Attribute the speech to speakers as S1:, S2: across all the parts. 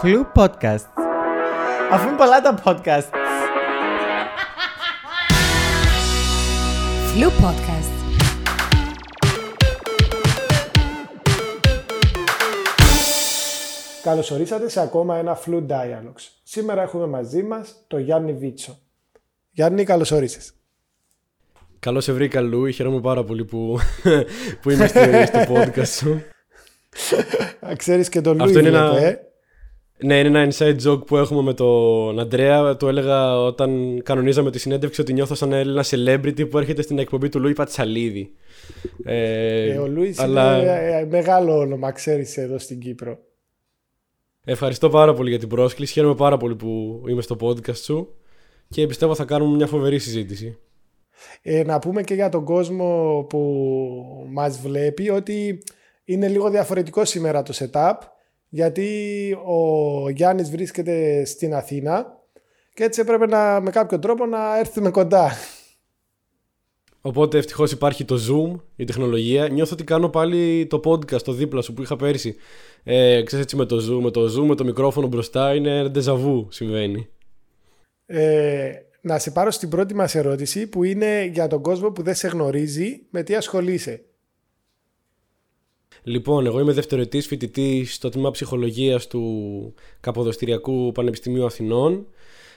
S1: Φλου podcast. Αφού είναι πολλά τα podcast.
S2: Flu Podcast.
S3: Καλώς ορίσατε σε ακόμα ένα Flu Dialogues. Σήμερα έχουμε μαζί μας το Γιάννη Βίτσο. Γιάννη, καλώς όρισες.
S4: Καλώς σε βρήκα, Λούι. Χαίρομαι πάρα πολύ που, που είμαι στο, στο podcast σου.
S3: Α, Ξέρεις και τον
S4: Αυτό
S3: Λούι,
S4: είναι
S3: βλέπω,
S4: ένα-
S3: ε.
S4: Ναι, είναι ένα inside joke που έχουμε με τον Αντρέα. Το έλεγα όταν κανονίζαμε τη συνέντευξη ότι νιώθω σαν ένα celebrity που έρχεται στην εκπομπή του Λούι Πατσαλίδη. Ε,
S3: Ε, ο Λούις
S4: αλλά
S3: είναι ε, μεγάλο όνομα, ξέρεις, εδώ στην Κύπρο.
S4: ευχαριστώ πάρα πολύ για την πρόσκληση. Χαίρομαι πάρα πολύ που είμαι στο podcast σου και πιστεύω θα κάνουμε μια φοβερή συζήτηση.
S3: Ε, να πούμε και για τον κόσμο που μας βλέπει ότι είναι λίγο διαφορετικό σήμερα το setup γιατί ο Γιάννης βρίσκεται στην Αθήνα και έτσι έπρεπε να, με κάποιο τρόπο να έρθουμε κοντά.
S4: Οπότε ευτυχώς υπάρχει το Zoom, η τεχνολογία. Νιώθω ότι κάνω πάλι το podcast, το δίπλα σου που είχα πέρσι. Ε, ξέρεις έτσι με το Zoom, με το Zoom, με το μικρόφωνο μπροστά, είναι déjà vu συμβαίνει.
S3: Ε, να σε πάρω στην πρώτη μας ερώτηση που είναι για τον κόσμο που δεν σε γνωρίζει με τι ασχολείσαι.
S4: Λοιπόν, εγώ είμαι δευτεροετής φοιτητή στο τμήμα ψυχολογίας του Καποδοστηριακού Πανεπιστημίου Αθηνών.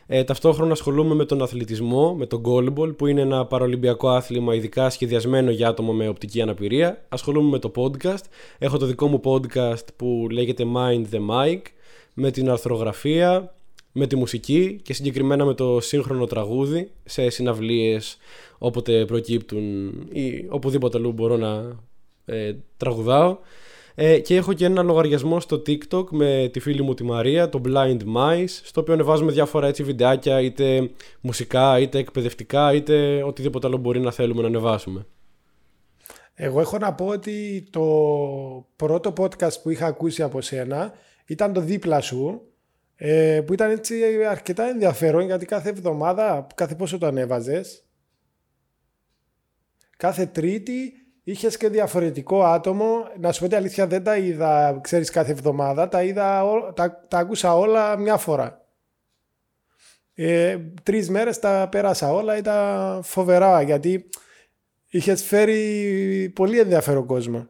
S4: Ε, ταυτόχρονα ασχολούμαι με τον αθλητισμό, με τον goalball, που είναι ένα παραολυμπιακό άθλημα ειδικά σχεδιασμένο για άτομα με οπτική αναπηρία. Ασχολούμαι με το podcast. Έχω το δικό μου podcast που λέγεται Mind the Mic, με την αρθρογραφία, με τη μουσική και συγκεκριμένα με το σύγχρονο τραγούδι σε συναυλίες όποτε προκύπτουν ή οπουδήποτε αλλού μπορώ να ε, τραγουδάω. Ε, και έχω και ένα λογαριασμό στο TikTok με τη φίλη μου τη Μαρία, το Blind Mice, στο οποίο ανεβάζουμε διάφορα έτσι βιντεάκια, είτε μουσικά, είτε εκπαιδευτικά, είτε οτιδήποτε άλλο μπορεί να θέλουμε να ανεβάσουμε.
S3: Εγώ έχω να πω ότι το πρώτο podcast που είχα ακούσει από σένα ήταν το δίπλα σου ε, που ήταν έτσι αρκετά ενδιαφέρον γιατί κάθε εβδομάδα, κάθε πόσο το ανέβαζες κάθε τρίτη είχες και διαφορετικό άτομο. Να σου πω την αλήθεια δεν τα είδα ξέρεις κάθε εβδομάδα. Τα, είδα, ό- τα, τα άκουσα όλα μια φορά. Ε, τρεις μέρες τα πέρασα όλα. Ήταν φοβερά γιατί είχες φέρει πολύ ενδιαφέρον κόσμο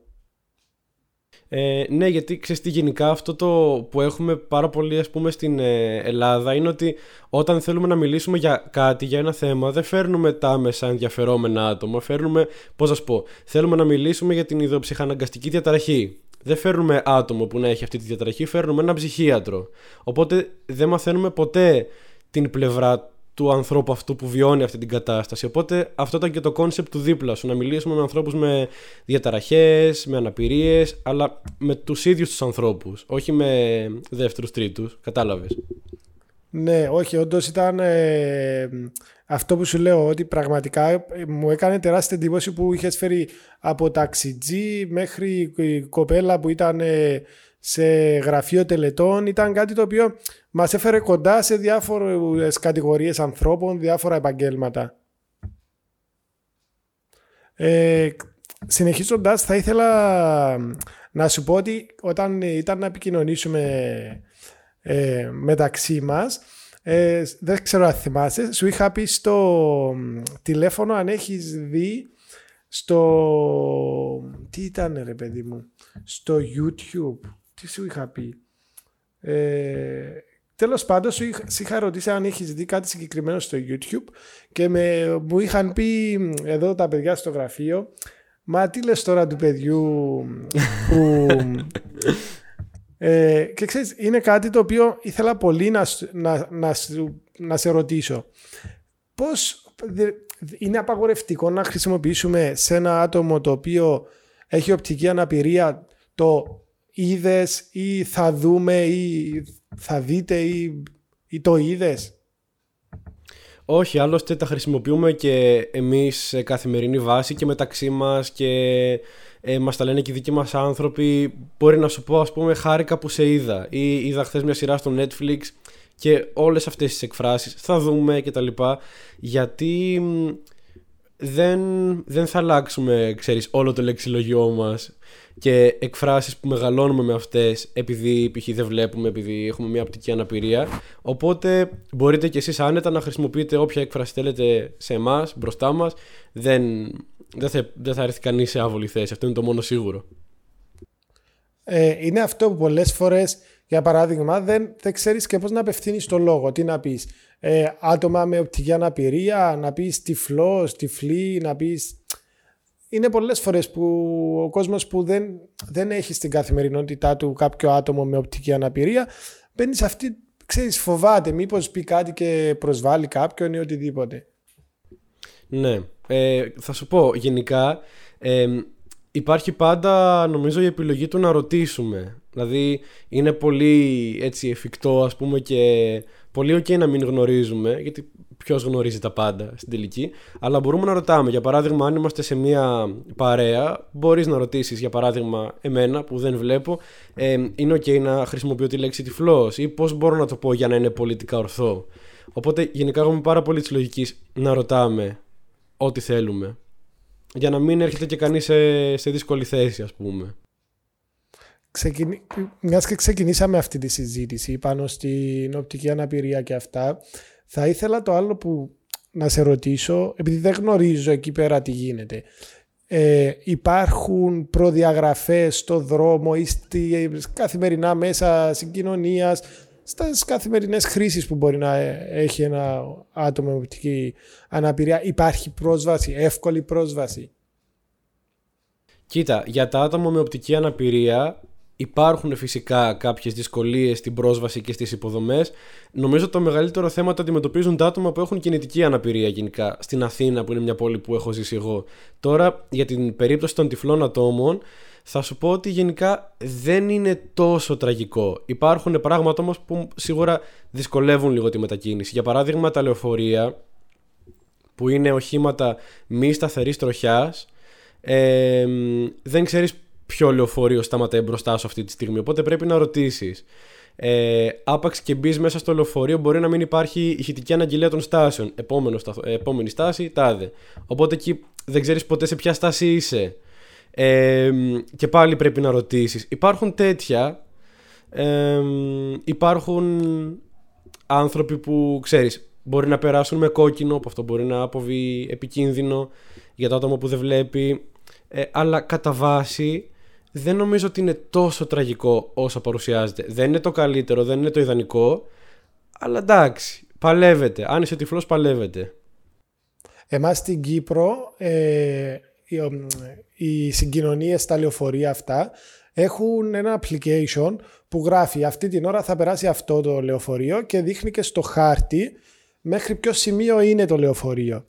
S4: Ε, ναι, γιατί ξέρεις τι γενικά αυτό το που έχουμε πάρα πολύ ας πούμε στην ε, Ελλάδα είναι ότι όταν θέλουμε να μιλήσουμε για κάτι, για ένα θέμα, δεν φέρνουμε τα άμεσα ενδιαφερόμενα άτομα, φέρνουμε, πώς να σου πω, θέλουμε να μιλήσουμε για την ιδεοψυχαναγκαστική διαταραχή. Δεν φέρνουμε άτομο που να έχει αυτή τη διαταραχή, φέρνουμε έναν ψυχίατρο. Οπότε δεν μαθαίνουμε ποτέ την πλευρά του ανθρώπου αυτού που βιώνει αυτή την κατάσταση. Οπότε αυτό ήταν και το concept του δίπλα σου. Να μιλήσουμε με ανθρώπους με διαταραχές, με αναπηρίες, αλλά με τους ίδιους τους ανθρώπους. Όχι με δεύτερους τρίτους. Κατάλαβες.
S3: Ναι, όχι, όντως ήταν ε, αυτό που σου λέω ότι πραγματικά ε, μου έκανε τεράστια εντύπωση που είχες φέρει από ταξιτζή μέχρι η κοπέλα που ήταν ε, σε γραφείο τελετών. Ήταν κάτι το οποίο μας έφερε κοντά σε διάφορες κατηγορίες ανθρώπων, διάφορα επαγγέλματα. Ε, συνεχίζοντας θα ήθελα να σου πω ότι όταν ήταν να επικοινωνήσουμε ε, μεταξύ μας ε, δεν ξέρω αν θυμάσαι σου είχα πει στο τηλέφωνο αν έχεις δει στο τι ήταν ρε παιδί μου στο YouTube τι σου είχα πει; Ε, τέλος πάντων σου είχα, σε είχα ρωτήσει αν έχεις δει κάτι συγκεκριμένο στο YouTube και με, μου είχαν πει εδώ τα παιδιά στο γραφείο μα τι λες τώρα του παιδιού που ε, και ξέρεις, είναι κάτι το οποίο ήθελα πολύ να, σου- να, να, σου- να σε ρωτήσω. Πώς δε- είναι απαγορευτικό να χρησιμοποιήσουμε σε ένα άτομο το οποίο έχει οπτική αναπηρία το είδες ή θα δούμε ή θα δείτε ή, ή το είδες;
S4: Όχι, άλλωστε τα χρησιμοποιούμε και εμείς σε καθημερινή βάση και μεταξύ μας και ε, μας τα λένε και οι δικοί μας άνθρωποι. Μπορεί να σου πω, ας πούμε, χάρηκα που σε είδα ή είδα χθες μια σειρά στο Netflix και όλες αυτές τις εκφράσεις θα δούμε και τα λοιπά γιατί μ, δεν, δεν θα αλλάξουμε ξέρεις, όλο το λεξιλογιό μας και εκφράσεις που μεγαλώνουμε με αυτές επειδή π.χ. δεν βλέπουμε, επειδή έχουμε μια οπτική αναπηρία. Οπότε μπορείτε κι εσείς άνετα να χρησιμοποιείτε όποια έκφραση θέλετε σε εμάς, μπροστά μας. Δεν, δεν, θα, δεν θα έρθει κανείς σε άβολη θέση. Αυτό είναι το μόνο σίγουρο.
S3: Ε, είναι αυτό που πολλές φορές, για παράδειγμα, δεν, δεν ξέρεις και πώς να απευθύνεις το λόγο. Τι να πεις, ε, άτομα με οπτική αναπηρία, να πεις τυφλός, τυφλή, να πεις είναι πολλές φορές που ο κόσμος που δεν, δεν έχει στην καθημερινότητά του κάποιο άτομο με οπτική αναπηρία μπαίνει σε αυτή, ξέρεις, φοβάται μήπως πει κάτι και προσβάλλει κάποιον ή οτιδήποτε.
S4: Ναι, ε, θα σου πω γενικά ε, υπάρχει πάντα νομίζω η επιλογή του να ρωτήσουμε δηλαδή είναι πολύ έτσι εφικτό ας πούμε και πολύ ok να μην γνωρίζουμε γιατί ποιος γνωρίζει τα πάντα στην τελική. Αλλά μπορούμε να ρωτάμε. Για παράδειγμα, αν είμαστε σε μια παρέα, μπορείς να ρωτήσεις, για παράδειγμα, εμένα που δεν βλέπω, ε, είναι OK να χρησιμοποιώ τη λέξη τυφλός ή πώς μπορώ να το πω για να είναι πολιτικά ορθό. Οπότε, γενικά, έχουμε πάρα πολύ της λογικής να ρωτάμε ό,τι θέλουμε. Για να μην έρχεται και κανείς σε, σε δύσκολη θέση, ας πούμε.
S3: Ξεκινή... Μιας και ξεκινήσαμε αυτή τη συζήτηση πάνω στην οπτική αναπηρία και αυτά, θα ήθελα το άλλο που να σε ρωτήσω, επειδή δεν γνωρίζω εκεί πέρα τι γίνεται. Ε, υπάρχουν προδιαγραφές στο δρόμο ή στη καθημερινά μέσα συγκοινωνίας, στις καθημερινές χρήσεις που μπορεί να έχει ένα άτομο με οπτική αναπηρία. Υπάρχει πρόσβαση, εύκολη πρόσβαση;
S4: Κοίτα, για τα άτομα με οπτική αναπηρία Υπάρχουν φυσικά κάποιες δυσκολίες στην πρόσβαση και στις υποδομές. Νομίζω το μεγαλύτερο θέμα το αντιμετωπίζουν τα άτομα που έχουν κινητική αναπηρία γενικά στην Αθήνα που είναι μια πόλη που έχω ζήσει εγώ. Τώρα για την περίπτωση των τυφλών ατόμων θα σου πω ότι γενικά δεν είναι τόσο τραγικό. Υπάρχουν πράγματα όμως που σίγουρα δυσκολεύουν λίγο τη μετακίνηση. Για παράδειγμα τα λεωφορεία που είναι οχήματα μη σταθερής τροχιάς ε, δεν ξέρεις ποιο λεωφορείο σταματάει μπροστά σου αυτή τη στιγμή. Οπότε πρέπει να ρωτήσεις. Ε, άπαξ και μπεις μέσα στο λεωφορείο, μπορεί να μην υπάρχει ηχητική αναγγελία των στάσεων. Επόμενο, ε, επόμενη στάση, τάδε. Οπότε εκεί δεν ξέρεις ποτέ σε ποια στάση είσαι. Ε, και πάλι πρέπει να ρωτήσεις. Υπάρχουν τέτοια. Ε, υπάρχουν άνθρωποι που ξέρεις μπορεί να περάσουν με κόκκινο που αυτό μπορεί να αποβεί επικίνδυνο για το άτομο που δεν βλέπει ε, αλλά κατά βάση δεν νομίζω ότι είναι τόσο τραγικό όσο παρουσιάζεται. Δεν είναι το καλύτερο, δεν είναι το ιδανικό, αλλά εντάξει, παλεύεται. Αν είσαι τυφλός παλεύεται.
S3: Εμάς στην Κύπρο ε, οι, οι συγκοινωνίες στα λεωφορεία αυτά έχουν ένα application που γράφει αυτή την ώρα θα περάσει αυτό το λεωφορείο και δείχνει και στο χάρτη μέχρι ποιο σημείο είναι το λεωφορείο.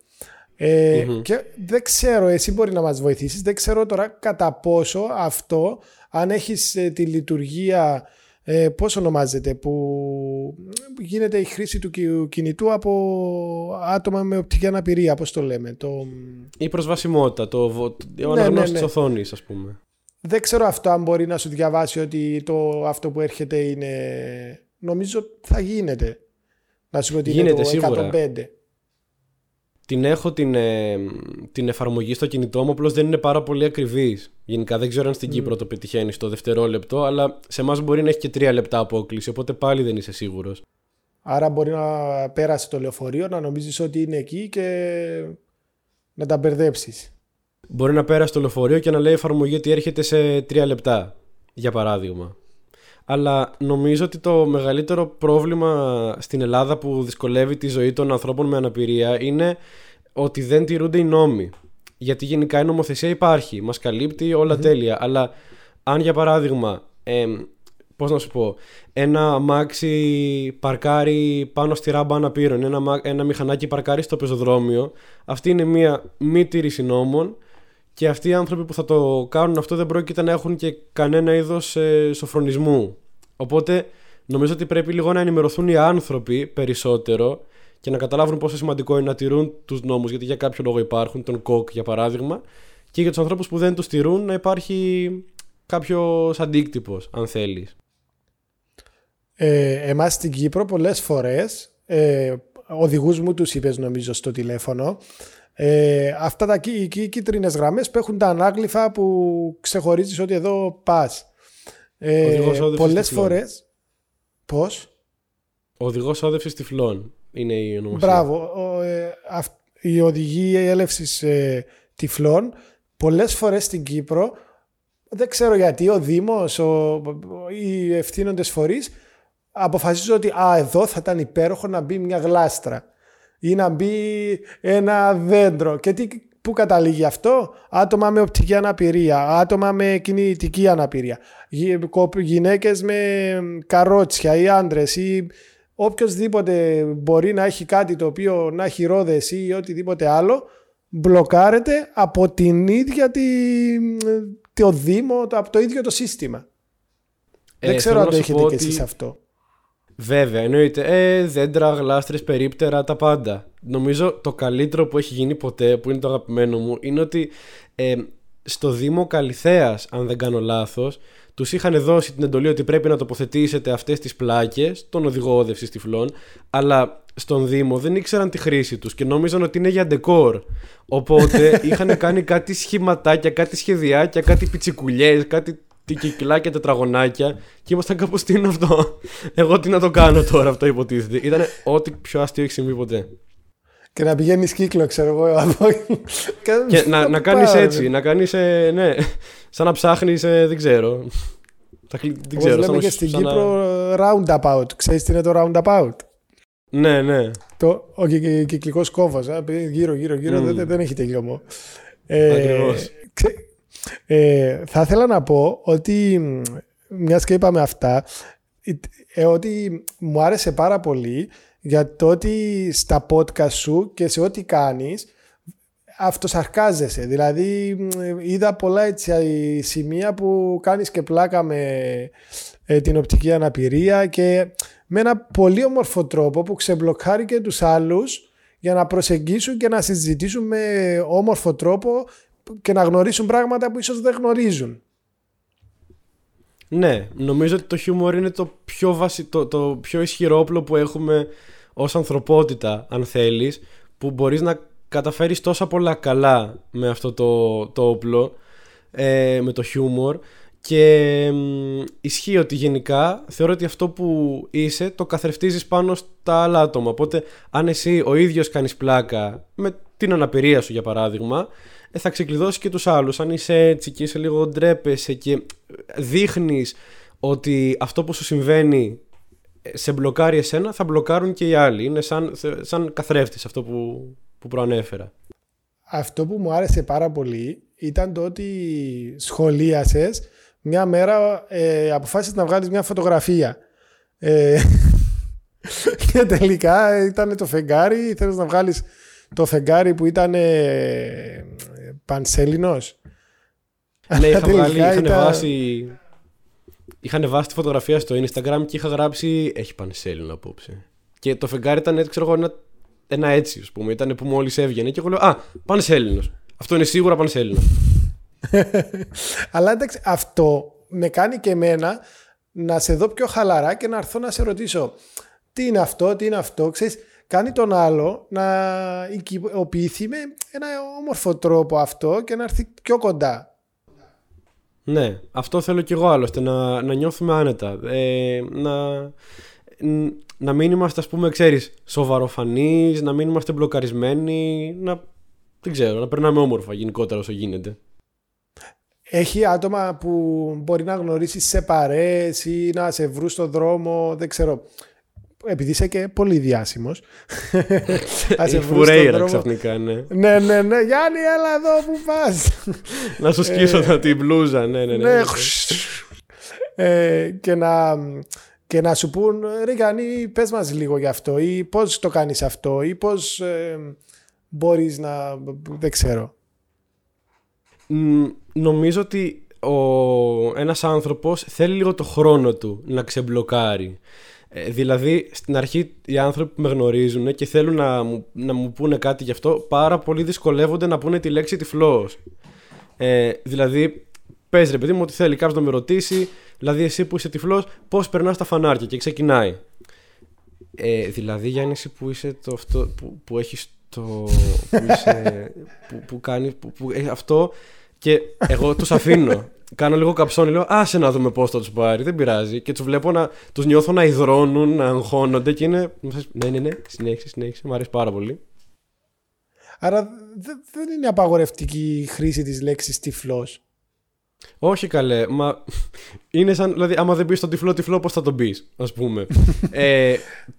S3: Ε, Και δεν ξέρω, εσύ μπορεί να μας βοηθήσεις, δεν ξέρω τώρα κατά πόσο αυτό, αν έχεις ε, τη λειτουργία, ε, πώς ονομάζεται, που γίνεται η χρήση του κινητού από άτομα με οπτική αναπηρία, πώς το λέμε. Το...
S4: Η προσβασιμότητα, το, ο ναι, αναγνώστης ναι, ναι. της οθόνης ας πούμε.
S3: Δεν ξέρω αυτό αν μπορεί να σου διαβάσει ότι το, αυτό που έρχεται είναι... Νομίζω θα γίνεται. Να σου πω ότι γίνεται, είναι το 105
S4: την έχω την, ε, την εφαρμογή στο κινητό μου, απλώς δεν είναι πάρα πολύ ακριβής. Γενικά δεν ξέρω αν στην mm. Κύπρο το πετυχαίνει στο δευτερόλεπτο, αλλά σε εμάς μπορεί να έχει και τρία λεπτά απόκληση, οπότε πάλι δεν είσαι σίγουρος.
S3: Άρα μπορεί να πέρασε το λεωφορείο, να νομίζεις ότι είναι εκεί και να τα μπερδέψεις.
S4: Μπορεί να πέρασε το λεωφορείο και να λέει εφαρμογή ότι έρχεται σε τρία λεπτά, για παράδειγμα. Αλλά νομίζω ότι το μεγαλύτερο πρόβλημα στην Ελλάδα που δυσκολεύει τη ζωή των ανθρώπων με αναπηρία είναι ότι δεν τηρούνται οι νόμοι. Γιατί γενικά η νομοθεσία υπάρχει, μας καλύπτει τέλεια. Αλλά αν για παράδειγμα, ε, πώς να σου πω, ένα αμάξι παρκάρει πάνω στη ράμπα αναπήρων, ένα, ένα μηχανάκι παρκάρει στο πεζοδρόμιο, αυτή είναι μια μη τήρηση νόμων και αυτοί οι άνθρωποι που θα το κάνουν αυτό δεν πρόκειται να έχουν και κανένα είδος ε, σοφρονισμού. Οπότε νομίζω ότι πρέπει λίγο να ενημερωθούν οι άνθρωποι περισσότερο και να καταλάβουν πόσο σημαντικό είναι να τηρούν τους νόμους, γιατί για κάποιο λόγο υπάρχουν, τον ΚΟΚ για παράδειγμα, και για τους ανθρώπους που δεν τους τηρούν να υπάρχει κάποιος αντίκτυπος, αν θέλεις.
S3: Ε, εμάς στην Κύπρο πολλές φορές ε, οδηγούς μου τους είπες νομίζω στο τηλέφωνο Ε, αυτά τα οι κίτρινες γραμμές που έχουν τα ανάγλυφα που ξεχωρίζεις ότι εδώ πας. Ε, πολλές φορές... Πώς;
S4: Οδηγός όδευσης τυφλών είναι η ονομασία.
S3: Μπράβο. ε, η οδηγή έλευσης ε, τυφλών πολλές φορές στην Κύπρο δεν ξέρω γιατί ο Δήμος, οι ευθύνοντες φορείς αποφασίζουν ότι α, εδώ θα ήταν υπέροχο να μπει μια γλάστρα ή να μπει ένα δέντρο. Και τι, πού καταλήγει αυτό, άτομα με οπτική αναπηρία, άτομα με κινητική αναπηρία, γυναίκες με καρότσια ή άντρες ή οποιοδήποτε μπορεί να έχει κάτι το οποίο να έχει ρόδες ή οτιδήποτε άλλο μπλοκάρεται από την ίδια τη, το Δήμο, από το ίδιο το σύστημα. Δεν ε, ξέρω αν το έχετε και εσείς αυτό.
S4: Βέβαια, εννοείται. Ε, δέντρα, γλάστρες, περίπτερα, τα πάντα. Νομίζω το καλύτερο που έχει γίνει ποτέ, που είναι το αγαπημένο μου, είναι ότι ε, στο Δήμο Καλυθέας, αν δεν κάνω λάθος, τους είχαν δώσει την εντολή ότι πρέπει να τοποθετήσετε αυτές τις πλάκες, τον οδηγό όδευση τυφλών, αλλά στον Δήμο δεν ήξεραν τη χρήση τους και νόμιζαν ότι είναι για ντεκόρ. Οπότε είχαν κάνει κάτι σχηματάκια, κάτι σχεδιάκια, κάτι πιτσικουλιές, κάτι κυκλάκια, τετραγωνάκια και ήμασταν κάπως τι είναι αυτό; Εγώ τι να το κάνω τώρα, αυτό υποτίθεται. Ήταν ό,τι πιο αστείο έχει συμβεί ποτέ.
S3: Και να πηγαίνει κύκλο, ξέρω εγώ.
S4: και να, να κάνεις έτσι, να κάνεις. Ε, ναι, σαν να ψάχνεις, ε, δεν ξέρω.
S3: Δεν ξέρω. Λέμε και στην Κύπρο roundabout. Ξέρεις τι είναι το roundabout;
S4: Ναι, ναι.
S3: Το, ο κυκλικός κόβο. Γύρω, γύρω, γύρω. Δεν, δεν έχει τελειωμό.
S4: Ε,
S3: ε, θα ήθελα να πω ότι μιας και είπαμε αυτά, ε, ότι μου άρεσε πάρα πολύ για το ότι στα podcast σου και σε ό,τι κάνεις αυτοσαρκάζεσαι. Δηλαδή είδα πολλά έτσι σημεία που κάνεις και πλάκα με ε, την οπτική αναπηρία και με ένα πολύ όμορφο τρόπο που ξεμπλοκάρει και τους άλλους για να προσεγγίσουν και να συζητήσουν με όμορφο τρόπο και να γνωρίσουν πράγματα που ίσως δεν γνωρίζουν.
S4: Ναι, νομίζω ότι το χιούμορ είναι το πιο, βασι... το, το πιο ισχυρό όπλο που έχουμε ως ανθρωπότητα, αν θέλεις, που μπορείς να καταφέρεις τόσα πολλά καλά με αυτό το, το όπλο, ε, με το χιούμορ και ισχύει ότι γενικά θεωρώ ότι αυτό που είσαι το καθρεφτίζεις πάνω στα άλλα άτομα. Οπότε αν εσύ ο ίδιος κάνεις πλάκα με την αναπηρία σου για παράδειγμα, ε, θα ξεκλειδώσει και τους άλλους. Αν είσαι έτσι και είσαι λίγο ντρέπεσαι και δείχνεις ότι αυτό που σου συμβαίνει ε, σε μπλοκάρει εσένα, θα μπλοκάρουν και οι άλλοι. Είναι σαν, σαν καθρέφτης αυτό που, που προανέφερα.
S3: Αυτό που μου άρεσε πάρα πολύ ήταν το ότι σχολίασες μια μέρα ε, αποφάσισες να βγάλεις μια φωτογραφία. Ε, και τελικά ήταν το φεγγάρι, θέλεις να βγάλεις το φεγγάρι που ήταν ε, πανσέλινος.
S4: Ναι, είχα βγάλει, είχαν, βάσει, είχαν βάσει τη φωτογραφία στο Instagram και είχα γράψει έχει πανσέλινο απόψε. Και το φεγγάρι ήταν ξέρω εγώ, ένα, ένα έτσι, ας πούμε. Ήταν που μόλις έβγαινε και εγώ λέω Α, πανσέλινος. Αυτό είναι σίγουρα πανσέλινο.
S3: Αλλά εντάξει, αυτό με κάνει και εμένα να σε δω πιο χαλαρά και να έρθω να σε ρωτήσω τι είναι αυτό, τι είναι αυτό. Ξέρεις, κάνει τον άλλο να οικειοποιηθεί με ένα όμορφο τρόπο αυτό και να έρθει πιο κοντά.
S4: Ναι, αυτό θέλω κι εγώ άλλωστε, να, να νιώθουμε άνετα. Ε, να, να μην είμαστε, ας πούμε, ξέρεις, σοβαροφανείς, να μην είμαστε μπλοκαρισμένοι, να, δεν ξέρω, να περνάμε όμορφα γενικότερα όσο γίνεται.
S3: Έχει άτομα που μπορεί να γνωρίσει σε παρέες ή να σε βρουν στον δρόμο, δεν ξέρω. Επειδή είσαι και πολύ διάσημος.
S4: Η φουρέιρα ξαφνικά, ναι.
S3: Ναι, ναι, ναι. Γιάννη, έλα εδώ που πας;
S4: να σου σκίσω ε, την μπλούζα, ναι, ναι. ναι, ναι.
S3: ναι. ε, και να και να σου πούν ρε Γιάννη πες μας λίγο γι' αυτό ή πώς το κάνεις αυτό ή πώς ε, μπορείς να δεν ξέρω
S4: νομίζω ότι ο, ένας άνθρωπος θέλει λίγο το χρόνο του να ξεμπλοκάρει. Ε, δηλαδή, στην αρχή οι άνθρωποι που με γνωρίζουν και θέλουν να μου, να μου πούνε κάτι γι' αυτό, πάρα πολύ δυσκολεύονται να πούνε τη λέξη τυφλός. Ε, δηλαδή, πες ρε παιδί μου ότι θέλει κάποιος να με ρωτήσει, δηλαδή εσύ που είσαι τυφλός, πώς περνάς τα φανάρια και ξεκινάει. Ε, δηλαδή, Γιάννη, εσύ που, είσαι το, αυτό, που, που έχεις το που, είσαι, που, που κάνεις που, που, ε, αυτό και εγώ τους αφήνω κάνω λίγο καψόνι, λέω άσε να δούμε πώς θα τους πάρει, δεν πειράζει και τους βλέπω να τους νιώθω να υδρώνουν, να αγχώνονται και είναι ναι ναι ναι συνέχισε συνέχισε, μου αρέσει πάρα πολύ
S3: Άρα δεν είναι απαγορευτική η χρήση της λέξης τυφλός.
S4: Όχι καλέ, μα είναι σαν, δηλαδή άμα δεν πεις τον τυφλό τυφλό πώς θα τον πεις, ας πούμε. ε,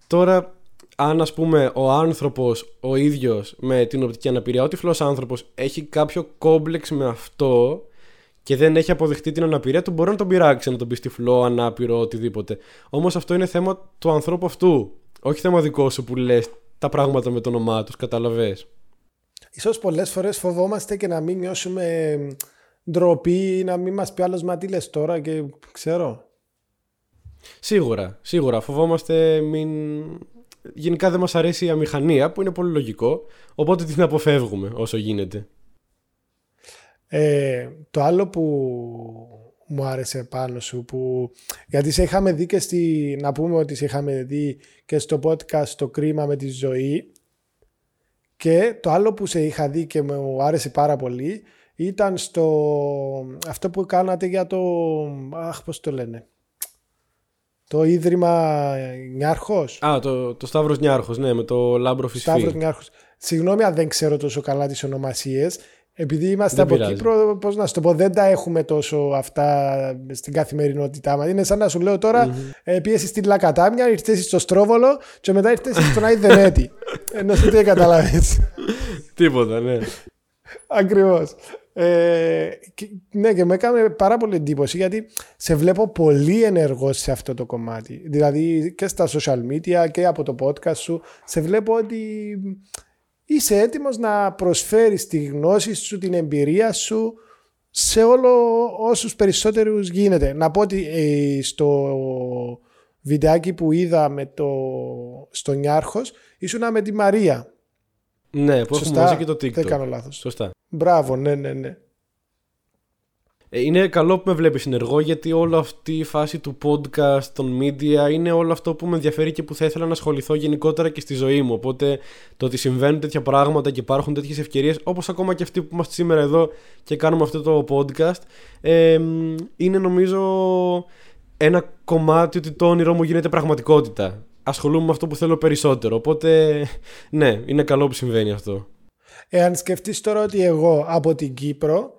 S4: τώρα, αν ας πούμε ο άνθρωπος ο ίδιος με την οπτική αναπηρία, ο τυφλός άνθρωπος έχει κάποιο κόμπλεξ με αυτό και δεν έχει αποδεχτεί την αναπηρία του, μπορεί να τον πειράξει να τον πει τυφλό, ανάπηρο, οτιδήποτε. Όμως αυτό είναι θέμα του ανθρώπου αυτού, όχι θέμα δικό σου που λες τα πράγματα με το όνομά τους, καταλαβες.
S3: Ίσως πολλές φορές φοβόμαστε και να μην νιώσουμε ντροπή να μην μας πει άλλος μα τι λες τώρα και ξέρω.
S4: Σίγουρα, σίγουρα. Φοβόμαστε μην... Γενικά δεν μας αρέσει η αμηχανία που είναι πολύ λογικό, οπότε την αποφεύγουμε όσο γίνεται.
S3: Ε, το άλλο που μου άρεσε πάνω σου που γιατί σε είχαμε δει και στη, να πούμε ότι σε είχαμε δει και στο podcast το κρίμα με τη ζωή και το άλλο που σε είχα δει και μου άρεσε πάρα πολύ ήταν στο αυτό που κάνατε για το αχ πώς το λένε; Το Ίδρυμα Νιάρχος
S4: Α, το, το Σταύρος Νιάρχος, ναι, με το Λάμπρο Φισφή.
S3: Σταύρος Νιάρχος. Συγγνώμη αν δεν ξέρω τόσο καλά τις ονομασίες. Επειδή είμαστε από Κύπρο, πώς να σου το πω, δεν τα έχουμε τόσο αυτά στην καθημερινότητά μας. Είναι σαν να σου λέω τώρα, mm-hmm. ε, πίεση στην Λακατάμια, ήρθες στο Στρόβολο και μετά ήρθες στον Άι Δενέτη. Ενώ δεν καταλαβαίνεις.
S4: Τίποτα, ναι.
S3: Ακριβώς. Ε, ναι, και μου έκανε πάρα πολύ εντύπωση γιατί σε βλέπω πολύ ενεργός σε αυτό το κομμάτι. Δηλαδή και στα social media και από το podcast σου, σε βλέπω ότι είσαι έτοιμος να προσφέρεις τη γνώση σου, την εμπειρία σου σε όλο όσους περισσότερους γίνεται. Να πω ότι ε, στο βιντεάκι που είδα με το, στο Νιάρχος ήσουν με τη Μαρία.
S4: Ναι, που έχουμε μαζί και το TikTok.
S3: Δεν κάνω λάθος.
S4: Σωστά.
S3: Μπράβο, ναι, ναι, ναι.
S4: Ε, είναι καλό που με βλέπεις συνεργό γιατί όλη αυτή η φάση του podcast, των media είναι όλο αυτό που με ενδιαφέρει και που θα ήθελα να ασχοληθώ γενικότερα και στη ζωή μου. Οπότε το ότι συμβαίνουν τέτοια πράγματα και υπάρχουν τέτοιες ευκαιρίες, όπως ακόμα και αυτή που είμαστε σήμερα εδώ και κάνουμε αυτό το podcast, ε, είναι νομίζω ένα κομμάτι ότι το όνειρό μου γίνεται πραγματικότητα. Ασχολούμαι με αυτό που θέλω περισσότερο. Οπότε, ναι, είναι καλό που συμβαίνει αυτό.
S3: Εάν σκεφτείς τώρα ότι εγώ από την Κύπρο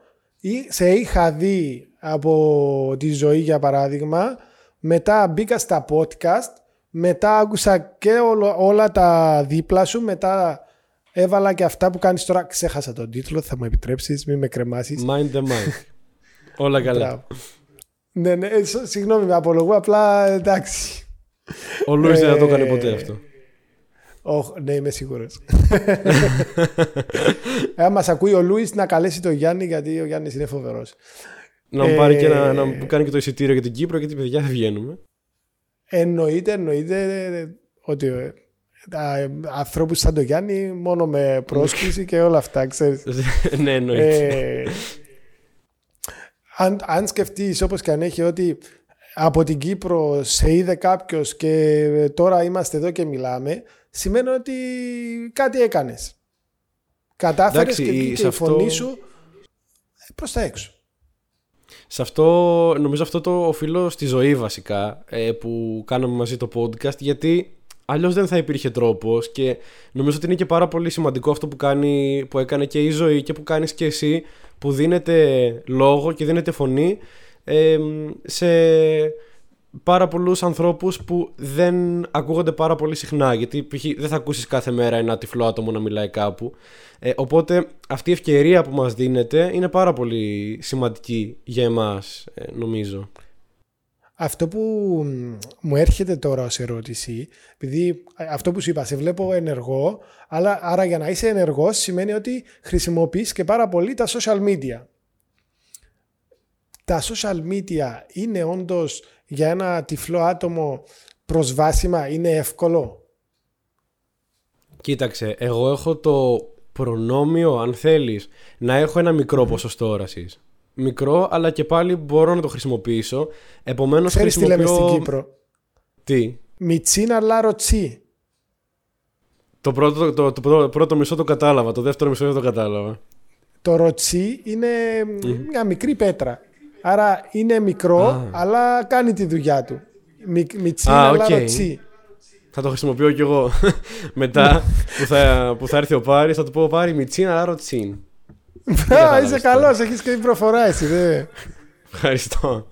S3: σε είχα δει από τη ζωή για παράδειγμα, μετά μπήκα στα podcast, μετά άκουσα και όλα τα δίπλα σου, μετά έβαλα και αυτά που κάνεις τώρα, ξέχασα τον τίτλο, θα μου επιτρέψεις, μην με κρεμάσεις.
S4: Mind the mind. όλα καλά.
S3: ναι, ναι, ε, συγγνώμη με απολογώ, απλά εντάξει.
S4: Ο Λούις δεν θα το έκανε ποτέ αυτό.
S3: Oh, ναι, είμαι σίγουρος. ε, μα ακούει ο Λούις να καλέσει τον Γιάννη, γιατί ο Γιάννης είναι φοβερός.
S4: Να μου πάρει και να, να μου κάνει και το εισιτήριο για την Κύπρο, γιατί παιδιά δεν βγαίνουμε.
S3: Εννοείται, εννοείται ότι ε, ανθρώπους σαν τον Γιάννη μόνο με πρόσκληση και όλα αυτά, ξέρεις.
S4: ναι, εννοείται.
S3: Ε, αν, αν σκεφτείς όπως και αν έχει ότι από την Κύπρο σε είδε κάποιος και τώρα είμαστε εδώ και μιλάμε, σημαίνει ότι κάτι έκανες. Κατάφερες και βγήκε η φωνή σου προς τα έξω.
S4: Σε αυτό, νομίζω αυτό το οφείλω στη ζωή βασικά ε, που κάναμε μαζί το podcast γιατί αλλιώς δεν θα υπήρχε τρόπος και νομίζω ότι είναι και πάρα πολύ σημαντικό αυτό που, κάνει, που έκανε και η ζωή και που κάνεις και εσύ που δίνεται λόγο και δίνεται φωνή ε, σε πάρα πολλούς ανθρώπους που δεν ακούγονται πάρα πολύ συχνά. Γιατί δεν θα ακούσεις κάθε μέρα ένα τυφλό άτομο να μιλάει κάπου. Ε, οπότε αυτή η ευκαιρία που μας δίνεται είναι πάρα πολύ σημαντική για εμάς ε, νομίζω.
S3: Αυτό που μου έρχεται τώρα ως ερώτηση, επειδή αυτό που σου είπα, σε βλέπω ενεργό, αλλά άρα για να είσαι ενεργός σημαίνει ότι χρησιμοποιείς και πάρα πολύ τα social media. Τα social media είναι όντως για ένα τυφλό άτομο προσβάσιμα είναι εύκολο;
S4: Κοίταξε, εγώ έχω το προνόμιο, αν θέλεις, να έχω ένα μικρό ποσοστό όρασης. Μικρό, αλλά και πάλι μπορώ να το χρησιμοποιήσω. Επομένως
S3: Ξέρεις χρησιμοποιώ... τι λέμε στην Κύπρο;
S4: Τι;
S3: Μιτσίν αλλά ροτσί.
S4: Το πρώτο, το, το, το πρώτο μισό το κατάλαβα, το δεύτερο μισό δεν το κατάλαβα.
S3: Το ροτσί είναι μια μικρή πέτρα. Άρα είναι μικρό, αλλά κάνει τη δουλειά του. Μι, μιτσί, αλλά
S4: οκ.
S3: ροτσί.
S4: Θα το χρησιμοποιώ κι εγώ. Μετά που θα, που θα έρθει ο Πάρης, θα του πω Πάρη Μιτσίν, αλλά ροτσίν.
S3: Α,
S4: κατάλαβες
S3: είσαι
S4: τώρα.
S3: καλός, έχεις και την προφορά εσύ. Δε.
S4: Ευχαριστώ.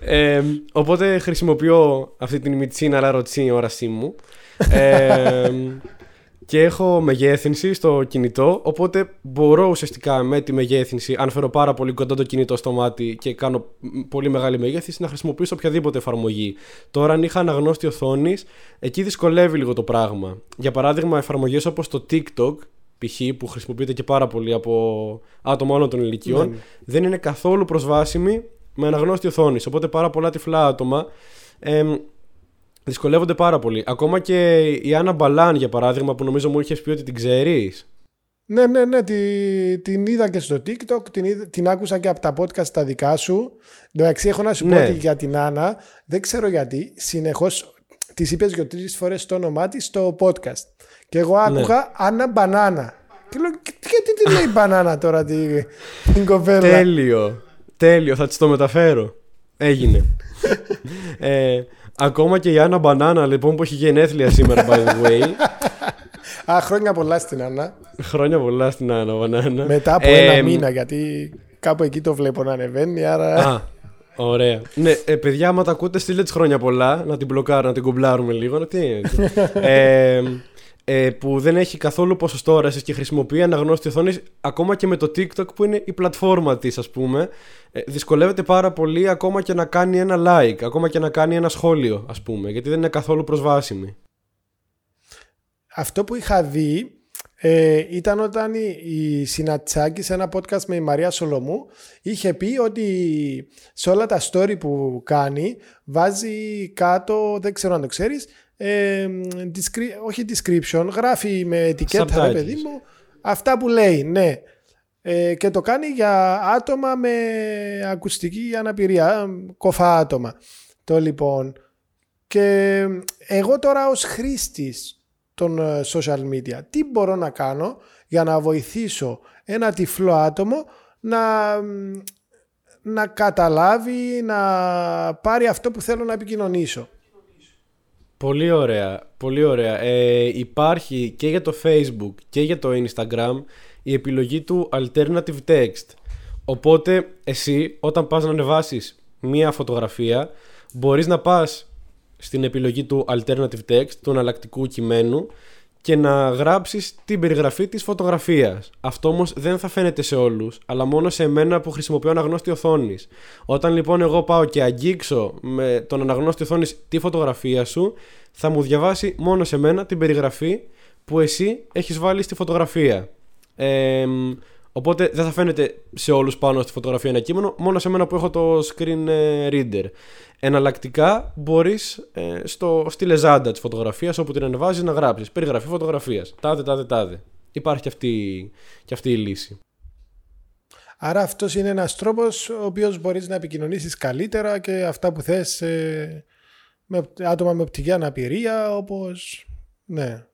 S4: Ε, οπότε χρησιμοποιώ αυτή την Μιτσίν, αλλά ροτσίν όρασή μου. Ε, και έχω μεγέθυνση στο κινητό, οπότε μπορώ ουσιαστικά με τη μεγέθυνση, αν φέρω πάρα πολύ κοντά το κινητό στο μάτι και κάνω μ, πολύ μεγάλη μεγέθυνση, να χρησιμοποιήσω οποιαδήποτε εφαρμογή. Τώρα, αν είχα αναγνώστη οθόνης, εκεί δυσκολεύει λίγο το πράγμα. Για παράδειγμα, εφαρμογές όπως το TikTok, π.χ. που χρησιμοποιείται και πάρα πολύ από άτομα όλων των ηλικιών,
S3: Ναι.
S4: δεν είναι καθόλου προσβάσιμη με αναγνώστη οθόνης. Οπότε πάρα πολλά τυφλά άτομα εμ, δυσκολεύονται πάρα πολύ. Ακόμα και η Άννα Μπαλάν, για παράδειγμα, που νομίζω μου είχες πει ότι την ξέρεις.
S3: Ναι, ναι, ναι, τη, την είδα και στο TikTok, την, είδα- την άκουσα και από τα podcast τα δικά σου. Εντάξει, έχω να σου πω
S4: Ναι.
S3: ότι για την Άννα, δεν ξέρω γιατί, συνεχώς της είπες δύο-τρει φορές το όνομά της στο podcast. Και εγώ άκουγα Άννα Μπανάνα. Και λέω, «Και- γιατί τη λέει μπανάνα τώρα τη, την κοπέλα;
S4: Τέλειο. Τέλειο, θα της το μεταφέρω. Έγινε. ε, ακόμα και η Άννα Μπανάνα, λοιπόν, που έχει γενέθλια σήμερα, by the way.
S3: Α, χρόνια πολλά στην Άννα.
S4: Χρόνια πολλά στην Άννα Μπανάνα.
S3: Μετά από
S4: Ε,
S3: ένα μήνα, γιατί κάπου εκεί το βλέπω να ανεβαίνει, άρα.
S4: Α, ωραία. Ναι, ε, παιδιά, άμα τα ακούτε, στείλτε τη χρόνια πολλά. Να την μπλοκάρουμε, να την κουμπλάρουμε λίγο. Να, τι, ε, ε, που δεν έχει καθόλου ποσοστό όρασης και χρησιμοποιεί αναγνώστη οθόνη ακόμα και με το TikTok που είναι η πλατφόρμα της, ας πούμε. Ε, δυσκολεύεται πάρα πολύ ακόμα και να κάνει ένα like, ακόμα και να κάνει ένα σχόλιο, ας πούμε, γιατί δεν είναι καθόλου προσβάσιμη.
S3: Αυτό που είχα δει ε, ήταν όταν η, η Συνατσάκη σε ένα podcast με η Μαρία Σολομού είχε πει ότι σε όλα τα story που κάνει βάζει κάτω, δεν ξέρω αν το ξέρεις, ε, descri- όχι description, γράφει με ετικέτα, ρε
S4: Subtitles.
S3: παιδί μου, αυτά που λέει, ναι. Ε, και το κάνει για άτομα με ακουστική αναπηρία, κοφά άτομα. Το λοιπόν. Και εγώ τώρα ως χρήστης των ε, social media, τι μπορώ να κάνω για να βοηθήσω ένα τυφλό άτομο να, μ, να καταλάβει, να πάρει αυτό που θέλω να επικοινωνήσω.
S4: Πολύ ωραία, πολύ ωραία. Ε, υπάρχει και για το Facebook και για το Instagram η επιλογή του Alternative Text. Οπότε εσύ όταν πας να ανεβάσεις μία φωτογραφία μπορείς να πας στην επιλογή του Alternative Text, του εναλλακτικού κειμένου και να γράψεις την περιγραφή της φωτογραφίας. Αυτό όμως δεν θα φαίνεται σε όλους, αλλά μόνο σε εμένα που χρησιμοποιώ αναγνώστη οθόνης. Όταν λοιπόν εγώ πάω και αγγίξω με τον αναγνώστη οθόνης τη φωτογραφία σου, θα μου διαβάσει μόνο σε μένα την περιγραφή που εσύ έχεις βάλει στη φωτογραφία. Ε, οπότε δεν θα φαίνεται σε όλους πάνω στη φωτογραφία ένα κείμενο, μόνο σε μένα που έχω το screen ε, reader. Εναλλακτικά μπορείς ε, στο, στη λεζάντα της φωτογραφίας όπου την ανεβάζεις να γράψεις περιγραφή φωτογραφίας, τάδε τάδε τάδε. Υπάρχει και αυτή, και αυτή η λύση.
S3: Άρα αυτός είναι ένας τρόπος ο οποίος μπορείς να επικοινωνήσεις καλύτερα και αυτά που θες ε, με άτομα με οπτική αναπηρία όπως... Ναι.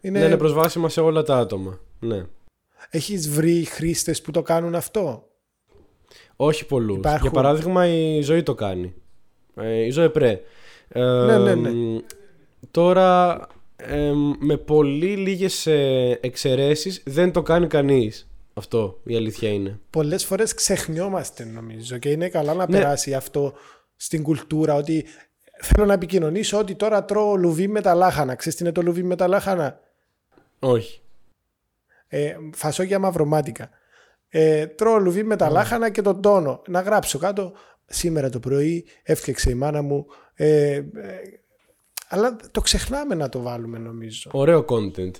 S3: Είναι...
S4: Ναι, είναι προσβάσιμα σε όλα τα άτομα. Ναι.
S3: Έχεις βρει χρήστες που το κάνουν αυτό;
S4: Όχι πολλούς.
S3: Υπάρχουν.
S4: Για παράδειγμα η ζωή το κάνει. Ε, η ζωή πρέ. Ε,
S3: Ναι, ναι, ναι.
S4: μ, Τώρα ε, με πολύ λίγες ε, εξαιρέσεις δεν το κάνει κανείς. Αυτό η αλήθεια είναι.
S3: Πολλές φορές ξεχνιόμαστε νομίζω και είναι καλά να
S4: Ναι.
S3: περάσει αυτό στην κουλτούρα ότι θέλω να επικοινωνήσω ότι τώρα τρώω λουβί με τα λάχανα. Ξέρεις τι είναι το λουβί με τα λάχανα;
S4: Όχι.
S3: Ε, φασόγια μαυρομάτικα. Ε, τρώω λουβί με τα λάχανα και τον τόνο. Να γράψω κάτω σήμερα το πρωί έφτιαξε η μάνα μου. Ε, ε, αλλά το ξεχνάμε να το βάλουμε νομίζω.
S4: Ωραίο content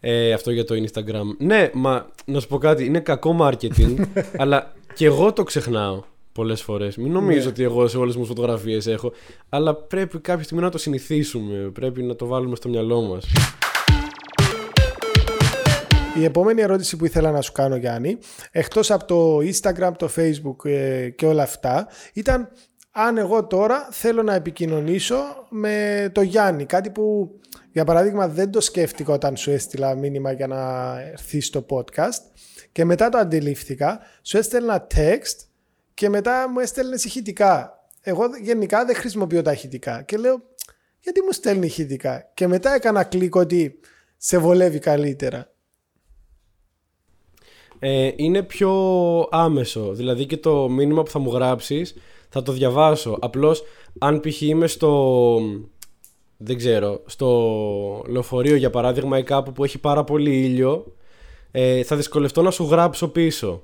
S4: ε, αυτό για το Instagram. Ναι, μα να σου πω κάτι, είναι κακό marketing, αλλά και εγώ το ξεχνάω πολλές φορές. Μην νομίζω
S3: Ναι.
S4: ότι εγώ σε όλες μου τις φωτογραφίες έχω, αλλά πρέπει κάποια στιγμή να το συνηθίσουμε, πρέπει να το βάλουμε στο μυαλό μας.
S3: Η επόμενη ερώτηση που ήθελα να σου κάνω Γιάννη, εκτός από το Instagram, το Facebook ε, και όλα αυτά, ήταν αν εγώ τώρα θέλω να επικοινωνήσω με το Γιάννη, κάτι που για παράδειγμα δεν το σκέφτηκα όταν σου έστειλα μήνυμα για να έρθει στο podcast και μετά το αντιλήφθηκα, σου έστελνα text και μετά μου έστελνες ηχητικά. Εγώ γενικά δεν χρησιμοποιώ τα ηχητικά και λέω γιατί μου στέλνει ηχητικά; Και μετά έκανα κλικ ότι σε βολεύει καλύτερα.
S4: Ε, είναι πιο άμεσο. Δηλαδή και το μήνυμα που θα μου γράψεις θα το διαβάσω. Απλώς αν π.χ. είμαι στο... Δεν ξέρω, στο λεωφορείο για παράδειγμα ή κάπου που έχει πάρα πολύ ήλιο ε, θα δυσκολευτώ να σου γράψω πίσω.